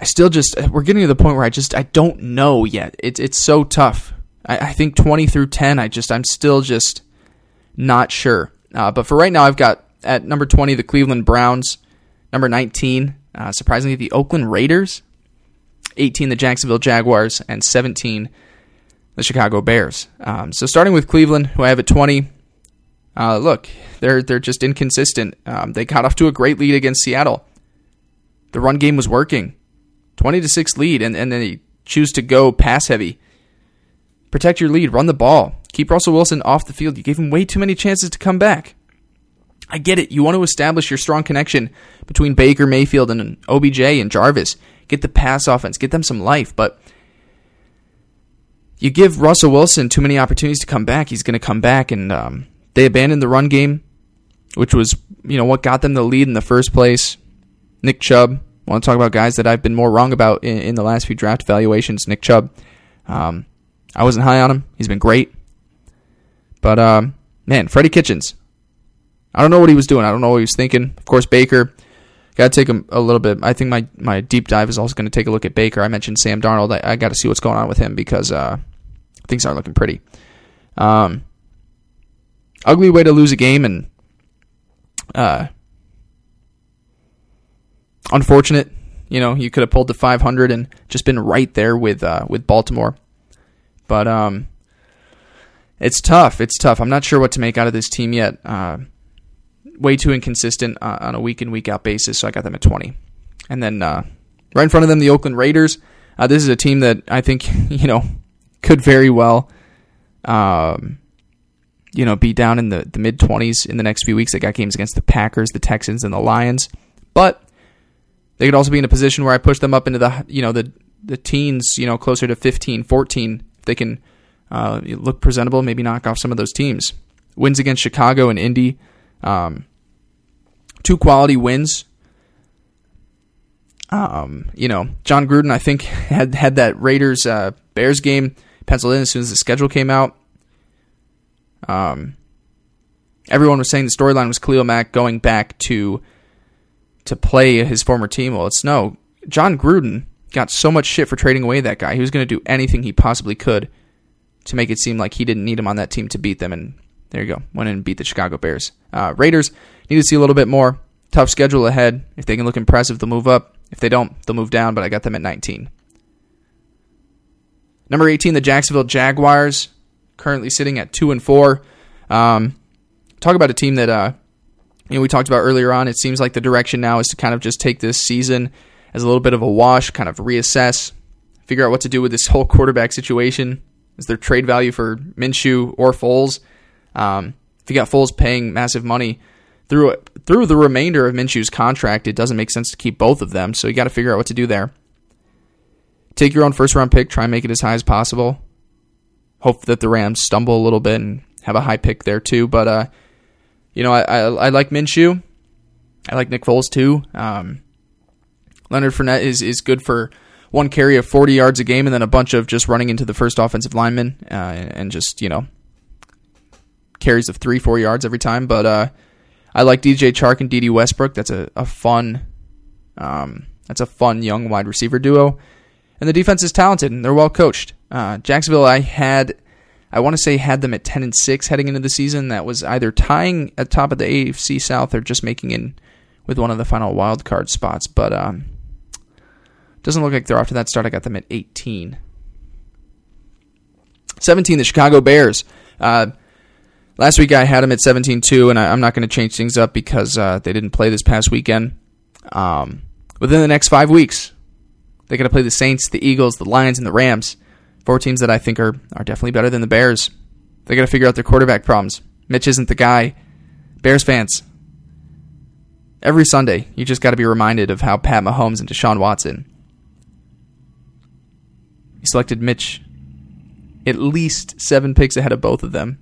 I still just we're getting to the point where I just I don't know yet. It's it's so tough. I, I think 20 through 10. I just I'm still just not sure. Uh, but for right now, I've got at number 20 the Cleveland Browns, number 19 uh, surprisingly the Oakland Raiders, 18 the Jacksonville Jaguars, and 17 the Chicago Bears. Um, so starting with Cleveland, who I have at 20, uh, look, they're they're just inconsistent. Um, they got off to a great lead against Seattle. The run game was working, twenty to six lead, and and then they choose to go pass heavy. Protect your lead, run the ball, keep Russell Wilson off the field. You gave him way too many chances to come back. I get it. You want to establish your strong connection between Baker Mayfield and OBJ and Jarvis. Get the pass offense, get them some life, but you give Russell Wilson too many opportunities to come back. He's going to come back and um, they abandoned the run game, which was you know what got them the lead in the first place. Nick Chubb. I want to talk about guys that I've been more wrong about in, in the last few draft evaluations. Nick Chubb. Um, I wasn't high on him. He's been great, but um, man, Freddie Kitchens. I don't know what he was doing. I don't know what he was thinking. Of course, Baker. Got to take him a little bit. I think my, my deep dive is also going to take a look at Baker. I mentioned Sam Darnold. I, I got to see what's going on with him because uh, things aren't looking pretty. Um, ugly way to lose a game and uh, unfortunate. You know, you could have pulled the 500 and just been right there with uh, with Baltimore. But um, it's tough. It's tough. I'm not sure what to make out of this team yet. Uh, way too inconsistent uh, on a week in week out basis. So I got them at 20, and then uh, right in front of them, the Oakland Raiders. Uh, this is a team that I think you know could very well um, you know, be down in the, the mid 20s in the next few weeks. They got games against the Packers, the Texans, and the Lions. But they could also be in a position where I push them up into the, you know, the, the teens, you know, closer to 15, 14. If they can uh, look presentable, maybe knock off some of those teams. Wins against Chicago and Indy. Um, two quality wins. Um, you know, Jon Gruden, I think, had had that Raiders uh, Bears game penciled in as soon as the schedule came out. Um, everyone was saying the storyline was Khalil Mack going back to to play his former team. Well, it's no. Jon Gruden got so much shit for trading away that guy. He was going to do anything he possibly could to make it seem like he didn't need him on that team to beat them. And there you go, went in and beat the Chicago Bears. Uh, Raiders need to see a little bit more. Tough schedule ahead. If they can look impressive, they'll move up. If they don't, they'll move down. But I got them at 19. Number 18, the Jacksonville Jaguars currently sitting at two and four. Um, talk about a team that uh, you know, we talked about earlier on, it seems like the direction now is to kind of just take this season as a little bit of a wash, kind of reassess, figure out what to do with this whole quarterback situation. Is there trade value for Minshew or Foles? Um, if you got Foles paying massive money through through the remainder of Minshew's contract, it doesn't make sense to keep both of them. So you got to figure out what to do there. Take your own first round pick, try and make it as high as possible. Hope that the Rams stumble a little bit and have a high pick there too. But uh, you know, I, I, I like Minshew. I like Nick Foles too. Um, Leonard Fournette is is good for one carry of 40 yards a game and then a bunch of just running into the first offensive lineman uh, and just you know carries of three four yards every time. But uh, I like DJ Chark and Dede Westbrook. That's a, a fun um, that's a fun young wide receiver duo. And the defense is talented and they're well coached. Uh, Jacksonville, I had I want to say had them at 10 and 6 heading into the season. That was either tying at top of the AFC South or just making in with one of the final wild card spots. But um, doesn't look like they're off to that start. I got them at 18. 17, the Chicago Bears. Uh, last week I had them at 17 2, and I, am not going to change things up because uh, they didn't play this past weekend. Um, within the next five weeks, they got to play the Saints, the Eagles, the Lions, and the Rams. Four teams that I think are, are definitely better than the Bears. They got to figure out their quarterback problems. Mitch isn't the guy. Bears fans, every Sunday, you just got to be reminded of how Pat Mahomes and Deshaun Watson. He selected Mitch at least seven picks ahead of both of them.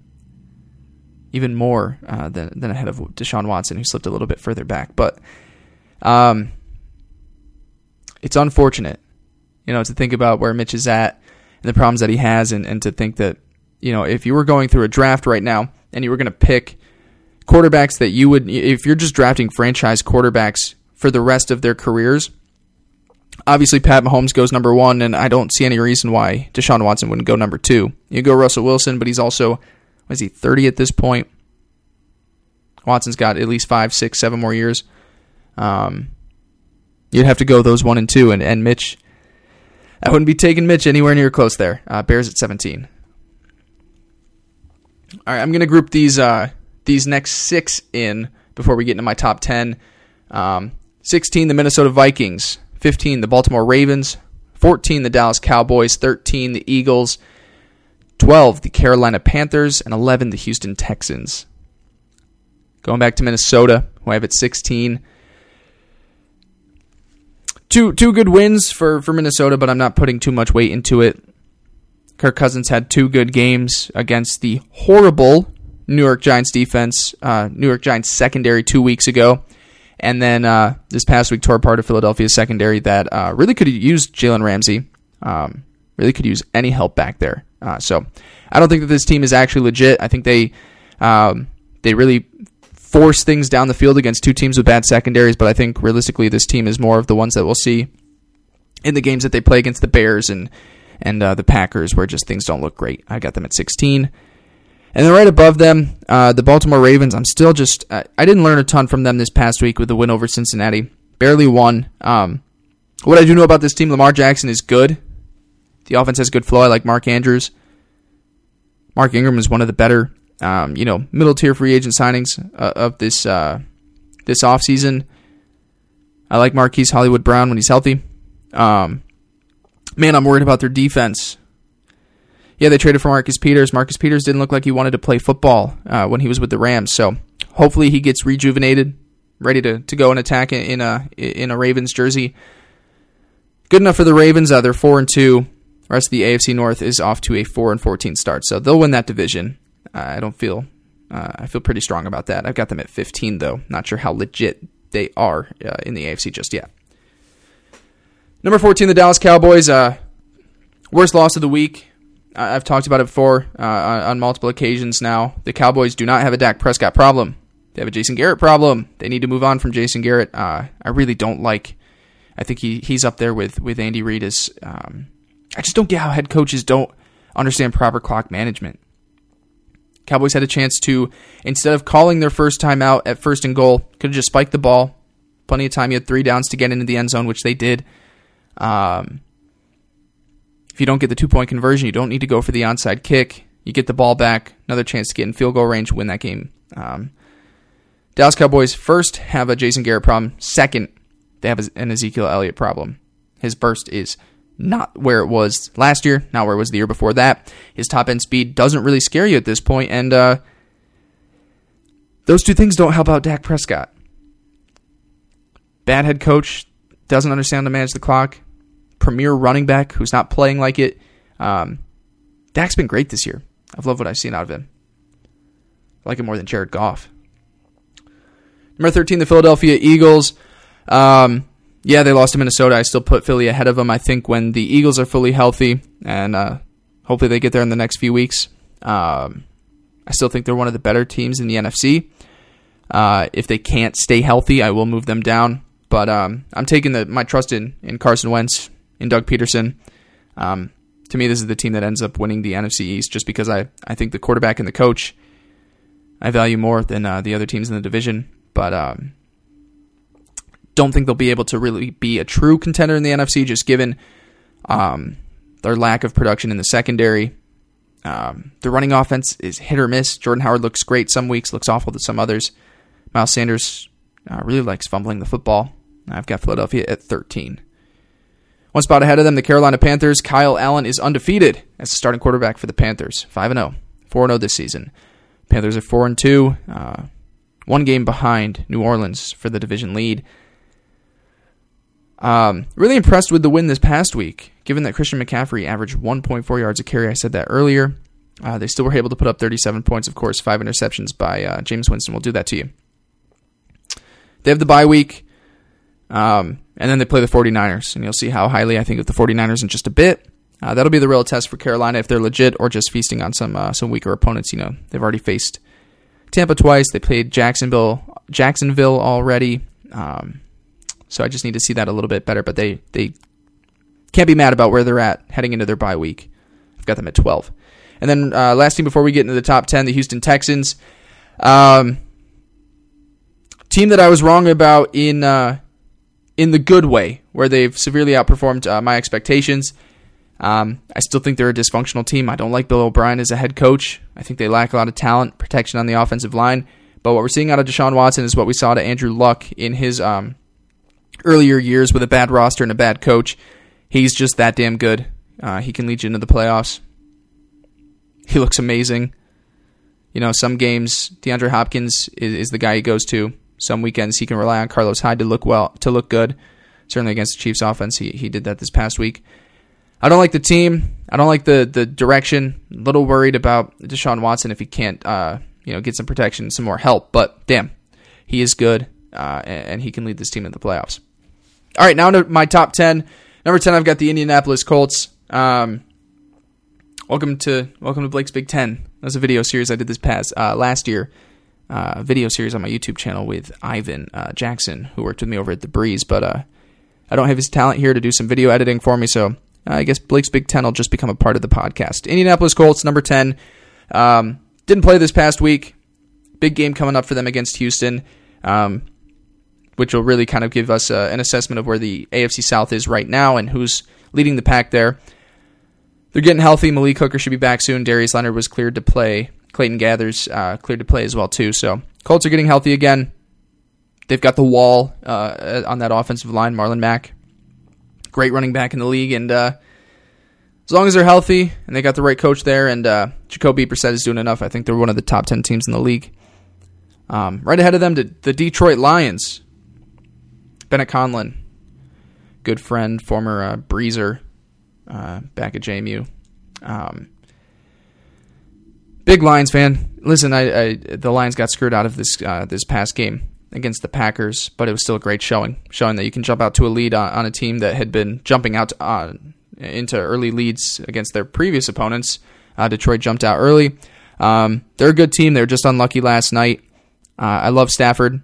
Even more uh, than, than ahead of Deshaun Watson, who slipped a little bit further back. But um, it's unfortunate, you know, to think about where Mitch is at and the problems that he has, and, and to think that, you know, if you were going through a draft right now and you were going to pick quarterbacks that you would, if you're just drafting franchise quarterbacks for the rest of their careers, obviously Pat Mahomes goes number one, and I don't see any reason why Deshaun Watson wouldn't go number two. You go Russell Wilson, but he's also, what is he, 30 at this point? Watson's got at least five, six, seven more years. Um, you'd have to go those one and two, and, and Mitch I wouldn't be taking Mitch anywhere near close there. Uh, Bears at 17. All right, I'm going to group these uh, these next six in before we get into my top 10. Um, 16, the Minnesota Vikings. 15, the Baltimore Ravens. 14, the Dallas Cowboys. 13, the Eagles. 12, the Carolina Panthers. And 11, the Houston Texans. Going back to Minnesota, who I have at 16 two two good wins for for Minnesota, but I'm not putting too much weight into it. Kirk Cousins had two good games against the horrible New York Giants defense, uh, New York Giants secondary two weeks ago, and then uh, this past week tore apart a Philadelphia secondary that uh, really could used Jalen Ramsey. Um, really could use any help back there. Uh, so I don't think that this team is actually legit. I think they um, they really force things down the field against two teams with bad secondaries, but I think realistically this team is more of the ones that we'll see in the games that they play against the Bears and and uh, the Packers, where just things don't look great. I got them at 16. And then right above them, uh, the Baltimore Ravens. I'm still just uh, I didn't learn a ton from them this past week with the win over Cincinnati. Barely won. Um, what I do know about this team, Lamar Jackson is good. The offense has good flow. I like Mark Andrews. Mark Ingram is one of the better um, you know, middle tier free agent signings uh, of this uh, this offseason. I like Marquise Hollywood Brown when he's healthy. Um, man, I'm worried about their defense. Yeah, they traded for Marcus Peters. Marcus Peters didn't look like he wanted to play football uh, when he was with the Rams. So hopefully he gets rejuvenated, ready to, to go and attack in a in a Ravens jersey. Good enough for the Ravens. Uh, they're four and two. The rest of the AFC North is off to a four and fourteen start, so they'll win that division. I don't feel uh, I feel pretty strong about that. I've got them at 15 though. Not sure how legit they are uh, in the AFC just yet. Number 14, the Dallas Cowboys. Uh, worst loss of the week. I've talked about it before uh, on multiple occasions now. The Cowboys do not have a Dak Prescott problem. They have a Jason Garrett problem. They need to move on from Jason Garrett. Uh, I really don't like. I think he he's up there with with Andy Reid. As um, I just don't get how head coaches don't understand proper clock management. Cowboys had a chance to, instead of calling their first time out at first and goal, could have just spiked the ball. Plenty of time. You had three downs to get into the end zone, which they did. Um, if you don't get the two point conversion, you don't need to go for the onside kick. You get the ball back, another chance to get in field goal range, win that game. Um, Dallas Cowboys first have a Jason Garrett problem. Second, they have an Ezekiel Elliott problem. His burst is not where it was last year, not where it was the year before that. His top end speed doesn't really scare you at this point, and uh, those two things don't help out Dak Prescott. Bad head coach doesn't understand how to manage the clock. Premier running back who's not playing like it. Um, Dak's been great this year. I've loved what I've seen out of him. I like him more than Jared Goff. Number 13, the Philadelphia Eagles. Um, yeah, they lost to Minnesota. I still put Philly ahead of them. I think when the Eagles are fully healthy, and uh, hopefully they get there in the next few weeks, um, I still think they're one of the better teams in the NFC. Uh, if they can't stay healthy, I will move them down. But um, I'm taking the, my trust in, in Carson Wentz, in Doug Pederson. Um, to me, this is the team that ends up winning the NFC East just because I, I think the quarterback and the coach I value more than uh, the other teams in the division but um, don't think they'll be able to really be a true contender in the NFC, just given um, their lack of production in the secondary. Um, the running offense is hit or miss. Jordan Howard looks great some weeks, looks awful to some others. Miles Sanders uh, really likes fumbling the football. I've got Philadelphia at 13. One spot ahead of them, the Carolina Panthers. Kyle Allen is undefeated as the starting quarterback for the Panthers. 5 0. 4 0 this season. Panthers are 4 2. Uh, one game behind New Orleans for the division lead. Um, really impressed with the win this past week, given that Christian McCaffrey averaged 1.4 yards a carry. I said that earlier. Uh, they still were able to put up 37 points, of course, five interceptions by uh, Jameis Winston will do that to you. They have the bye week, um, and then they play the 49ers, and you'll see how highly I think of the 49ers in just a bit. Uh, that'll be the real test for Carolina if they're legit or just feasting on some uh, some weaker opponents. You know, they've already faced Tampa twice. They played Jacksonville Jacksonville already. Um, so I just need to see that a little bit better. But they they can't be mad about where they're at heading into their bye week. I've got them at 12. And then uh, last team before we get into the top 10, the Houston Texans. Um, team that I was wrong about in uh, in the good way, where they've severely outperformed uh, my expectations. Um, I still think they're a dysfunctional team. I don't like Bill O'Brien as a head coach. I think they lack a lot of talent, protection on the offensive line. But what we're seeing out of Deshaun Watson is what we saw to Andrew Luck in his um, earlier years with a bad roster and a bad coach. He's just that damn good. Uh, he can lead you into the playoffs. He looks amazing. You know, some games DeAndre Hopkins is, is the guy he goes to. Some weekends he can rely on Carlos Hyde to look well, to look good. Certainly against the Chiefs offense, he he did that this past week. I don't like the team. I don't like the the direction. A little worried about Deshaun Watson if he can't, uh, you know, get some protection, some more help. But damn, he is good, uh, and, and, he can lead this team in the playoffs. All right, now to my top ten. Number ten, I've got the Indianapolis Colts. Um, welcome to welcome to Blake's Big Ten. That's a video series I did this past uh, last year. Uh, video series on my YouTube channel with Ivan uh, Jackson, who worked with me over at the Breeze. But uh, I don't have his talent here to do some video editing for me, so I guess Blake's Big Ten will just become a part of the podcast. Indianapolis Colts, number 10. Um, didn't play this past week. Big game coming up for them against Houston, um, which will really kind of give us uh, an assessment of where the AFC South is right now and who's leading the pack there. They're getting healthy. Malik Hooker should be back soon. Darius Leonard was cleared to play. Clayton Geathers uh, cleared to play as well too. So Colts are getting healthy again. They've got the wall uh, on that offensive line. Marlon Mack great running back in the league, and uh, as long as they're healthy and they got the right coach there, and uh, Jacoby Brissett is doing enough, I think they're one of the top ten teams in the league. Um, right ahead of them, the Detroit Lions. Bennett Conlin, good friend, former uh, breezer uh, back at JMU. Um, big Lions fan. Listen, I, I, the Lions got screwed out of this uh, this past game against the Packers, but it was still a great showing, showing that you can jump out to a lead on, on a team that had been jumping out to, uh, into early leads against their previous opponents. Uh, Detroit jumped out early. Um, they're a good team. They were just unlucky last night. I love Stafford.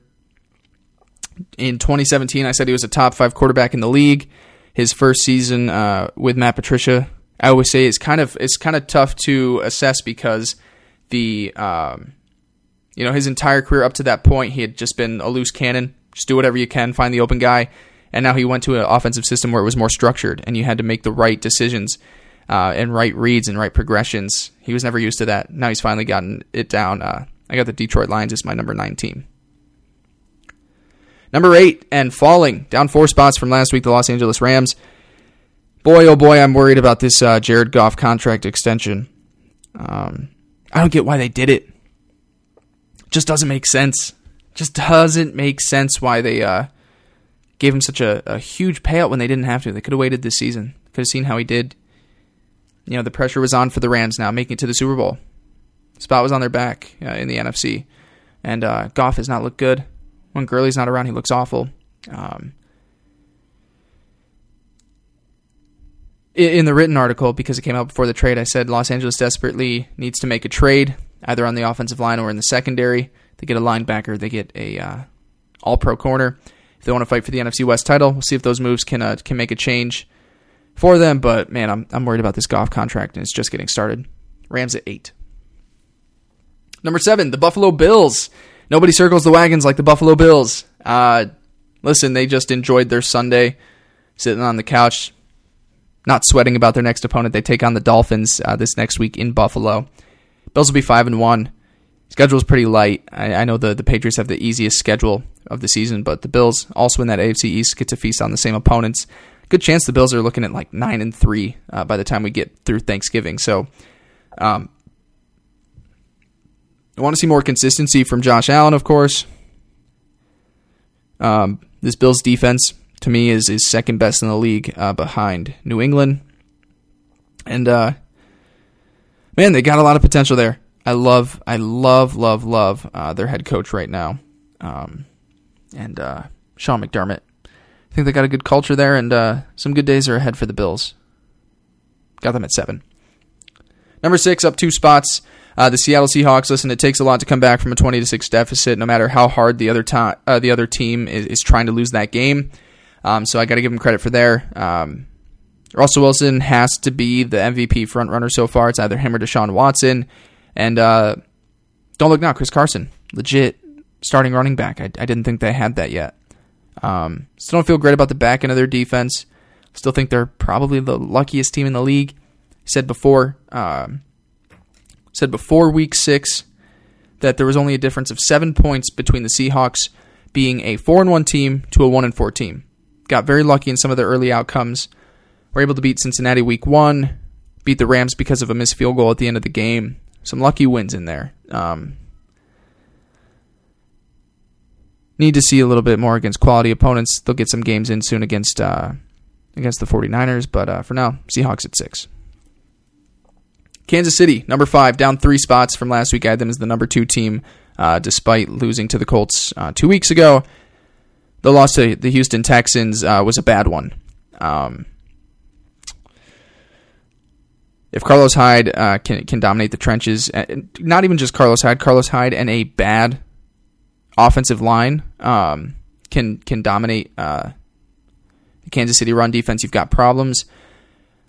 In 2017, I said he was a top five quarterback in the league. His first season uh, with Matt Patricia, I always say, is kind of it's kind of tough to assess because the um, you know, his entire career up to that point, he had just been a loose cannon. Just do whatever you can, find the open guy. And now he went to an offensive system where it was more structured, and you had to make the right decisions uh, and right reads and right progressions. He was never used to that. Now he's finally gotten it down. Uh, I got the Detroit Lions as my number nine team. Number eight and falling down four spots from last week, the Los Angeles Rams. Boy, oh boy, I'm worried about this uh, Jared Goff contract extension. Um, I don't get why they did it. Just doesn't make sense. Just doesn't make sense why they uh, gave him such a, a huge payout when they didn't have to. They could have waited this season. Could have seen how he did. You know, the pressure was on for the Rams now, making it to the Super Bowl. Spot was on their back uh, in the NFC. And uh, Goff has not looked good. When Gurley's not around, he looks awful. Um, in the written article, because it came out before the trade, I said Los Angeles desperately needs to make a trade, either on the offensive line or in the secondary. They get a linebacker, they get a uh, all pro corner. If they want to fight for the NFC West title, we'll see if those moves can uh, can make a change for them. But man, I'm I'm worried about this Goff contract, and it's just getting started. Rams at eight. Number seven, the Buffalo Bills. Nobody circles the wagons like the Buffalo Bills. Uh, listen, they just enjoyed their Sunday, sitting on the couch, not sweating about their next opponent. They take on the Dolphins uh, this next week in Buffalo. Bills will be five and one. Schedule is pretty light. I, I, know the the Patriots have the easiest schedule of the season, but the Bills also in that AFC East get to feast on the same opponents. Good chance the Bills are looking at like nine and three uh, by the time we get through Thanksgiving. So, um, I want to see more consistency from Josh Allen, of course. Um, this Bills defense to me is is second best in the league uh, behind New England, and uh, man, they got a lot of potential there. I love, I love, love, love uh, their head coach right now, um, and uh, Sean McDermott. I think they got a good culture there, and uh, some good days are ahead for the Bills. Got them at seven. Number six, up two spots. Uh, the Seattle Seahawks. Listen, it takes a lot to come back from a twenty to six deficit, no matter how hard the other uh, the other team is, is, trying to lose that game. Um, so I got to give them credit for there. Um, Russell Wilson has to be the MVP front runner so far. It's either him or Deshaun Watson. And uh, don't look now, Chris Carson, legit starting running back. I, I didn't think they had that yet. Um, still don't feel great about the back end of their defense. Still think they're probably the luckiest team in the league. Said before, um, said before week six that there was only a difference of seven points between the Seahawks being a four and one team to a one and four team. Got very lucky in some of the early outcomes. Were able to beat Cincinnati week one, beat the Rams because of a missed field goal at the end of the game, some lucky wins in there. Um, need to see a little bit more against quality opponents. They'll get some games in soon against uh, against the 49ers, but uh, for now, Seahawks at six. Kansas City, number five, down three spots from last week. I had them as the number two team, uh, despite losing to the Colts uh, two weeks ago. The loss to the Houston Texans uh, was a bad one. Um, if Carlos Hyde uh, can can dominate the trenches, uh, not even just Carlos Hyde, Carlos Hyde and a bad offensive line um, can can dominate uh, the Kansas City run defense. You've got problems.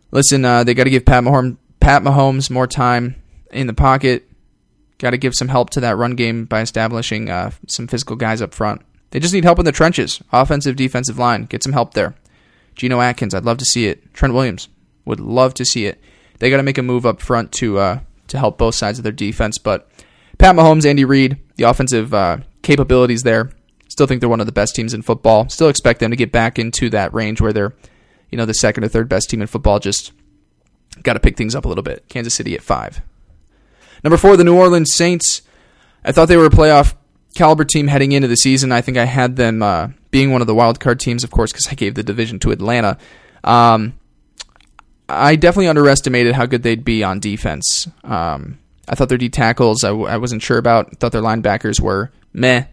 Listen, they got to give Pat Mahomes, Pat Mahomes more time in the pocket. Got to give some help to that run game by establishing uh, some physical guys up front. They just need help in the trenches, offensive, defensive line. Get some help there. Geno Atkins, I'd love to see it. Trent Williams, would love to see it they got to make a move up front to uh, to help both sides of their defense. But Pat Mahomes, Andy Reid, the offensive uh, capabilities there. Still think they're one of the best teams in football. Still expect them to get back into that range where they're, you know, the second or third best team in football. Just got to pick things up a little bit. Kansas City at five. Number four, the New Orleans Saints. I thought they were a playoff caliber team heading into the season. I think I had them uh, being one of the wild card teams, of course, because I gave the division to Atlanta. Um, I definitely underestimated how good they'd be on defense. Um, I thought their D tackles I w- I wasn't sure about. I thought their linebackers were meh.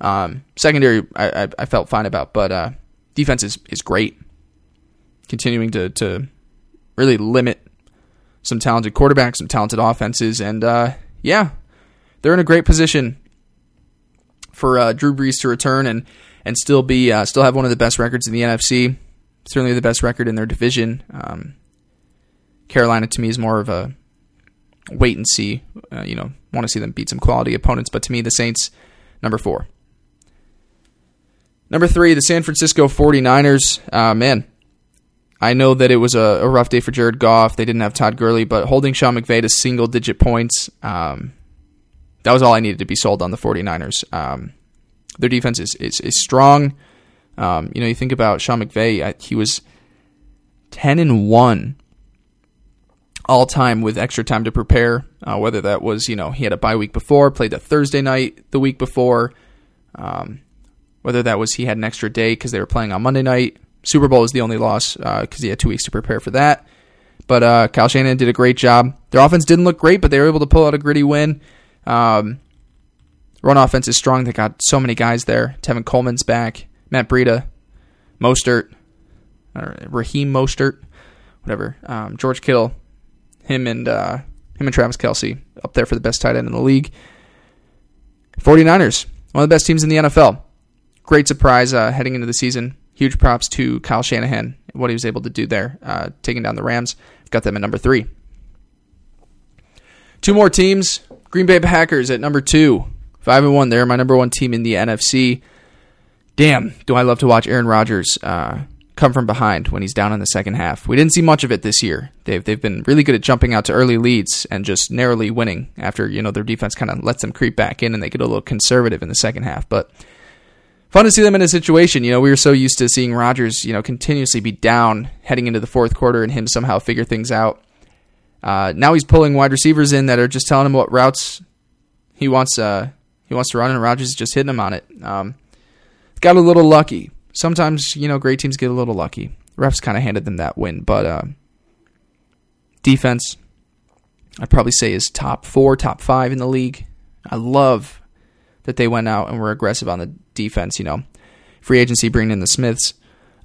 Um, secondary I, I, I, felt fine about, but uh, defense is, is great. Continuing to, to really limit some talented quarterbacks, some talented offenses, and uh, yeah, they're in a great position for uh, Drew Brees to return and and still be uh, still have one of the best records in the NFC. Certainly the best record in their division. Um, Carolina to me is more of a wait and see. Uh, you know, want to see them beat some quality opponents, but to me, the Saints, number four. Number three, the San Francisco 49ers. Uh, man, I know that it was a, a, rough day for Jared Goff. They didn't have Todd Gurley, but holding Sean McVay to single digit points, um, that was all I needed to be sold on the 49ers. Um, their defense is is, is strong. Um, you know, you think about Sean McVay; he was ten and one all time with extra time to prepare. Uh, whether that was you know he had a bye week before, played the Thursday night the week before. Um, whether that was he had an extra day because they were playing on Monday night. Super Bowl is the only loss because uh, he had two weeks to prepare for that. But uh, Kyle Shanahan did a great job. Their offense didn't look great, but they were able to pull out a gritty win. Um, run offense is strong. They got so many guys there. Tevin Coleman's back. Matt Breida, Mostert, Raheem Mostert, whatever. Um, George Kittle, him and uh, him and Travis Kelce up there for the best tight end in the league. 49ers, one of the best teams in the NFL. Great surprise uh, heading into the season. Huge props to Kyle Shanahan, what he was able to do there, uh, taking down the Rams. Got them at number three. Two more teams. Green Bay Packers at number two. Five and one. They're my number one team in the NFC. Damn, do I love to watch Aaron Rodgers uh, come from behind when he's down in the second half. We didn't see much of it this year. They've they've been really good at jumping out to early leads and just narrowly winning after you know their defense kind of lets them creep back in and they get a little conservative in the second half. But fun to see them in a situation. You know, we were so used to seeing Rodgers, you know, continuously be down heading into the fourth quarter and him somehow figure things out. Uh, now he's pulling wide receivers in that are just telling him what routes he wants. Uh, he wants to run, and Rodgers is just hitting him on it. Um, got a little lucky sometimes you know great teams get a little lucky. Refs kind of handed them that win, but uh, defense, I'd probably say is top four, top five in the league. I love that they went out and were aggressive on the defense. You know, free agency bringing in the Smiths,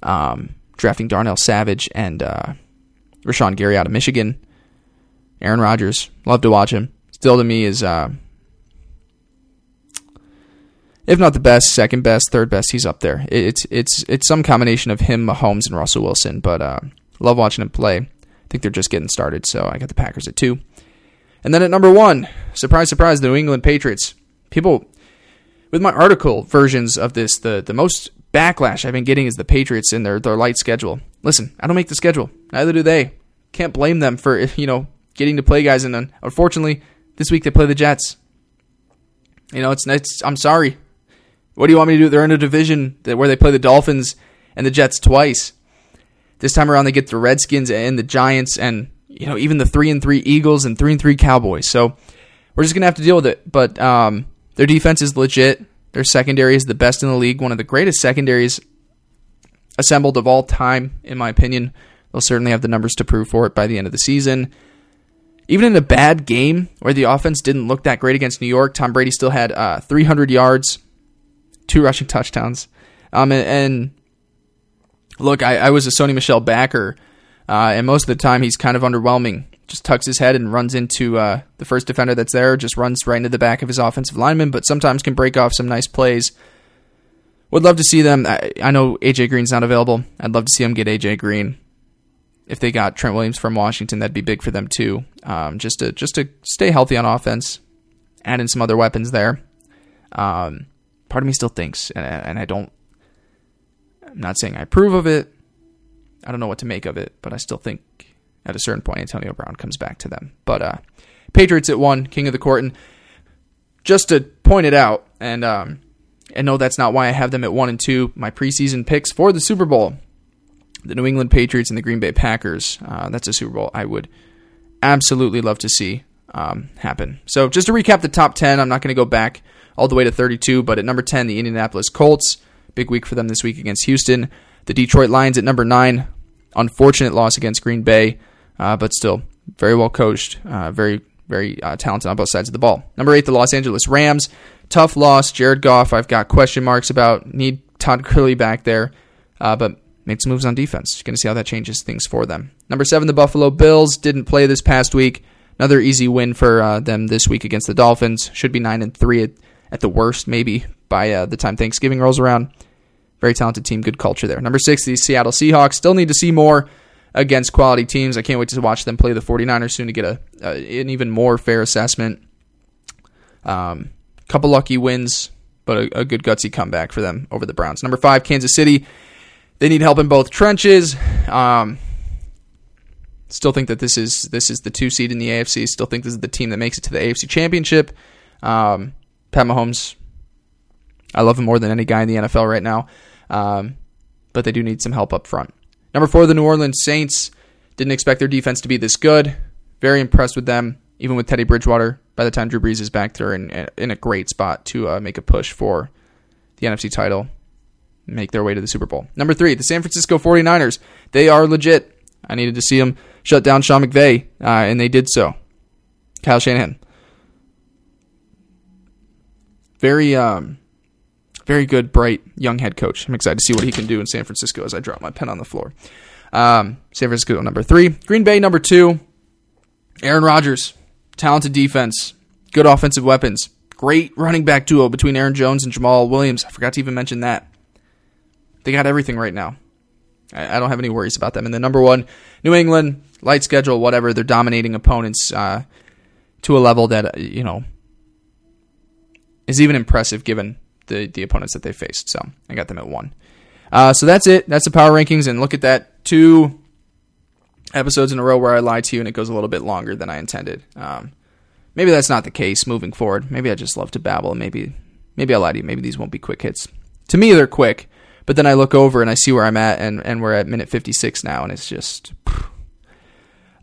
um, drafting Darnell Savage and uh, Rashan Gary out of Michigan. Aaron Rodgers, love to watch him. Still to me is uh, if not the best, second best, third best, he's up there. It's it's it's some combination of him, Mahomes, and Russell Wilson. But uh, love watching him play. I think they're just getting started, so I got the Packers at two. And then at number one, surprise, surprise, the New England Patriots. People with my article versions of this, the the most backlash I've been getting is the Patriots in their their light schedule. Listen, I don't make the schedule. Neither do they. Can't blame them for you know getting to play guys, and unfortunately, this week they play the Jets. You know, it's, it's I'm sorry. What do you want me to do? They're in a division that, where they play the Dolphins and the Jets twice. This time around, they get the Redskins and the Giants, and you know even the three and three Eagles and three and three Cowboys. So we're just gonna have to deal with it. But um, their defense is legit. Their secondary is the best in the league, one of the greatest secondaries assembled of all time, in my opinion. They'll certainly have the numbers to prove for it by the end of the season. Even in a bad game where the offense didn't look that great against New York, Tom Brady still had uh, 300 yards, two rushing touchdowns. Um, and, and look, I, I, was a Sony Michel backer, uh, and most of the time he's kind of underwhelming. Just tucks his head and runs into uh, the first defender that's there, just runs right into the back of his offensive lineman, but sometimes can break off some nice plays. Would love to see them. I, I know AJ Green's not available. I'd love to see them get AJ Green. If they got Trent Williams from Washington, that'd be big for them too. Um, just to just to stay healthy on offense, add in some other weapons there. Um, part of me still thinks, and, and I don't. I'm not saying I approve of it. I don't know what to make of it, but I still think at a certain point Antonio Brown comes back to them. But uh, Patriots at one, King of the Court, and just to point it out, and um, and no, that's not why I have them at one and two. My preseason picks for the Super Bowl, the New England Patriots and the Green Bay Packers. Uh, that's a Super Bowl I would absolutely love to see um, happen. So just to recap the top ten, I'm not going to go back all the way to 32. But at number 10, the Indianapolis Colts. Big week for them this week against Houston. The Detroit Lions at number 9. Unfortunate loss against Green Bay, uh, but still very well coached, uh, very, very uh, talented on both sides of the ball. Number 8, the Los Angeles Rams. Tough loss. Jared Goff, I've got question marks about. Need Todd Gurley back there, uh, but made some moves on defense. Going to see how that changes things for them. Number 7, the Buffalo Bills. Didn't play this past week. Another easy win for uh, them this week against the Dolphins. Should be 9 and 3 at at the worst, maybe by uh, the time Thanksgiving rolls around. Very talented team, good culture there. Number six, the Seattle Seahawks. Still need to see more against quality teams. I can't wait to watch them play the 49ers soon to get a, a an even more fair assessment. Um, couple lucky wins, but a, a, good gutsy comeback for them over the Browns. Number five, Kansas City. They need help in both trenches. Um, still think that this is this is the two seed in the AFC. Still think this is the team that makes it to the AFC Championship. Um, Pat Mahomes I love him more than any guy in the NFL right now. Um, but they do need some help up front. Number four, the New Orleans Saints. Didn't expect their defense to be this good. Very impressed with them, even with Teddy Bridgewater. By the time Drew Brees is back, they're in, in a great spot to uh, make a push for the NFC title, make their way to the Super Bowl. Number three, the San Francisco 49ers. They are legit. I needed to see them shut down Sean McVay, uh, and they did so. Kyle Shanahan. Very, um, very good, bright, young head coach. I'm excited to see what he can do in San Francisco as I drop my pen on the floor. Um, San Francisco number three, Green Bay number two. Aaron Rodgers, talented defense, good offensive weapons, great running back duo between Aaron Jones and Jamaal Williams. I forgot to even mention that. They got everything right now. I, I don't have any worries about them. And the number one, New England, light schedule, whatever. They're dominating opponents uh, to a level that uh, you know is even impressive given the the opponents that they faced. So I got them at one. Uh, so that's it. That's the power rankings, and look at that. Two episodes in a row where I lie to you, and it goes a little bit longer than I intended. Um, maybe that's not the case moving forward. Maybe I just love to babble. Maybe maybe I lie to you. Maybe these won't be quick hits. To me, they're quick, but then I look over and I see where I'm at, and and we're at minute 56 now, and it's just.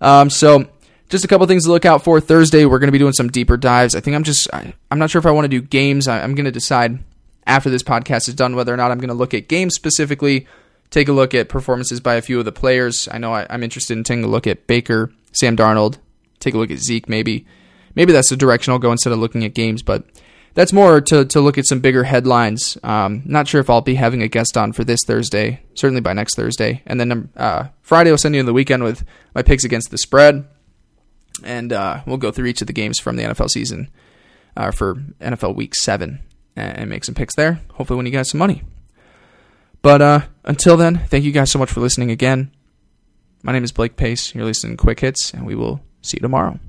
Um, so just a couple things to look out for. Thursday, we're going to be doing some deeper dives. I think I'm just, I, am not sure if I want to do games. I, I'm going to decide after this podcast is done whether or not I'm going to look at games specifically, take a look at performances by a few of the players. I know I, am interested in taking a look at Baker, Sam Darnold, take a look at Zeke maybe. Maybe that's the direction I'll go instead of looking at games, but that's more to, to look at some bigger headlines. Um, not sure if I'll be having a guest on for this Thursday, certainly by next Thursday. And then uh, Friday, I'll send you in the weekend with my picks against the spread and uh, we'll go through each of the games from the NFL season uh, for NFL Week Seven and make some picks there. Hopefully, win you guys some money. But uh, until then, thank you guys so much for listening again. My name is Blake Pace. You're listening to Quick Hits, and we will see you tomorrow.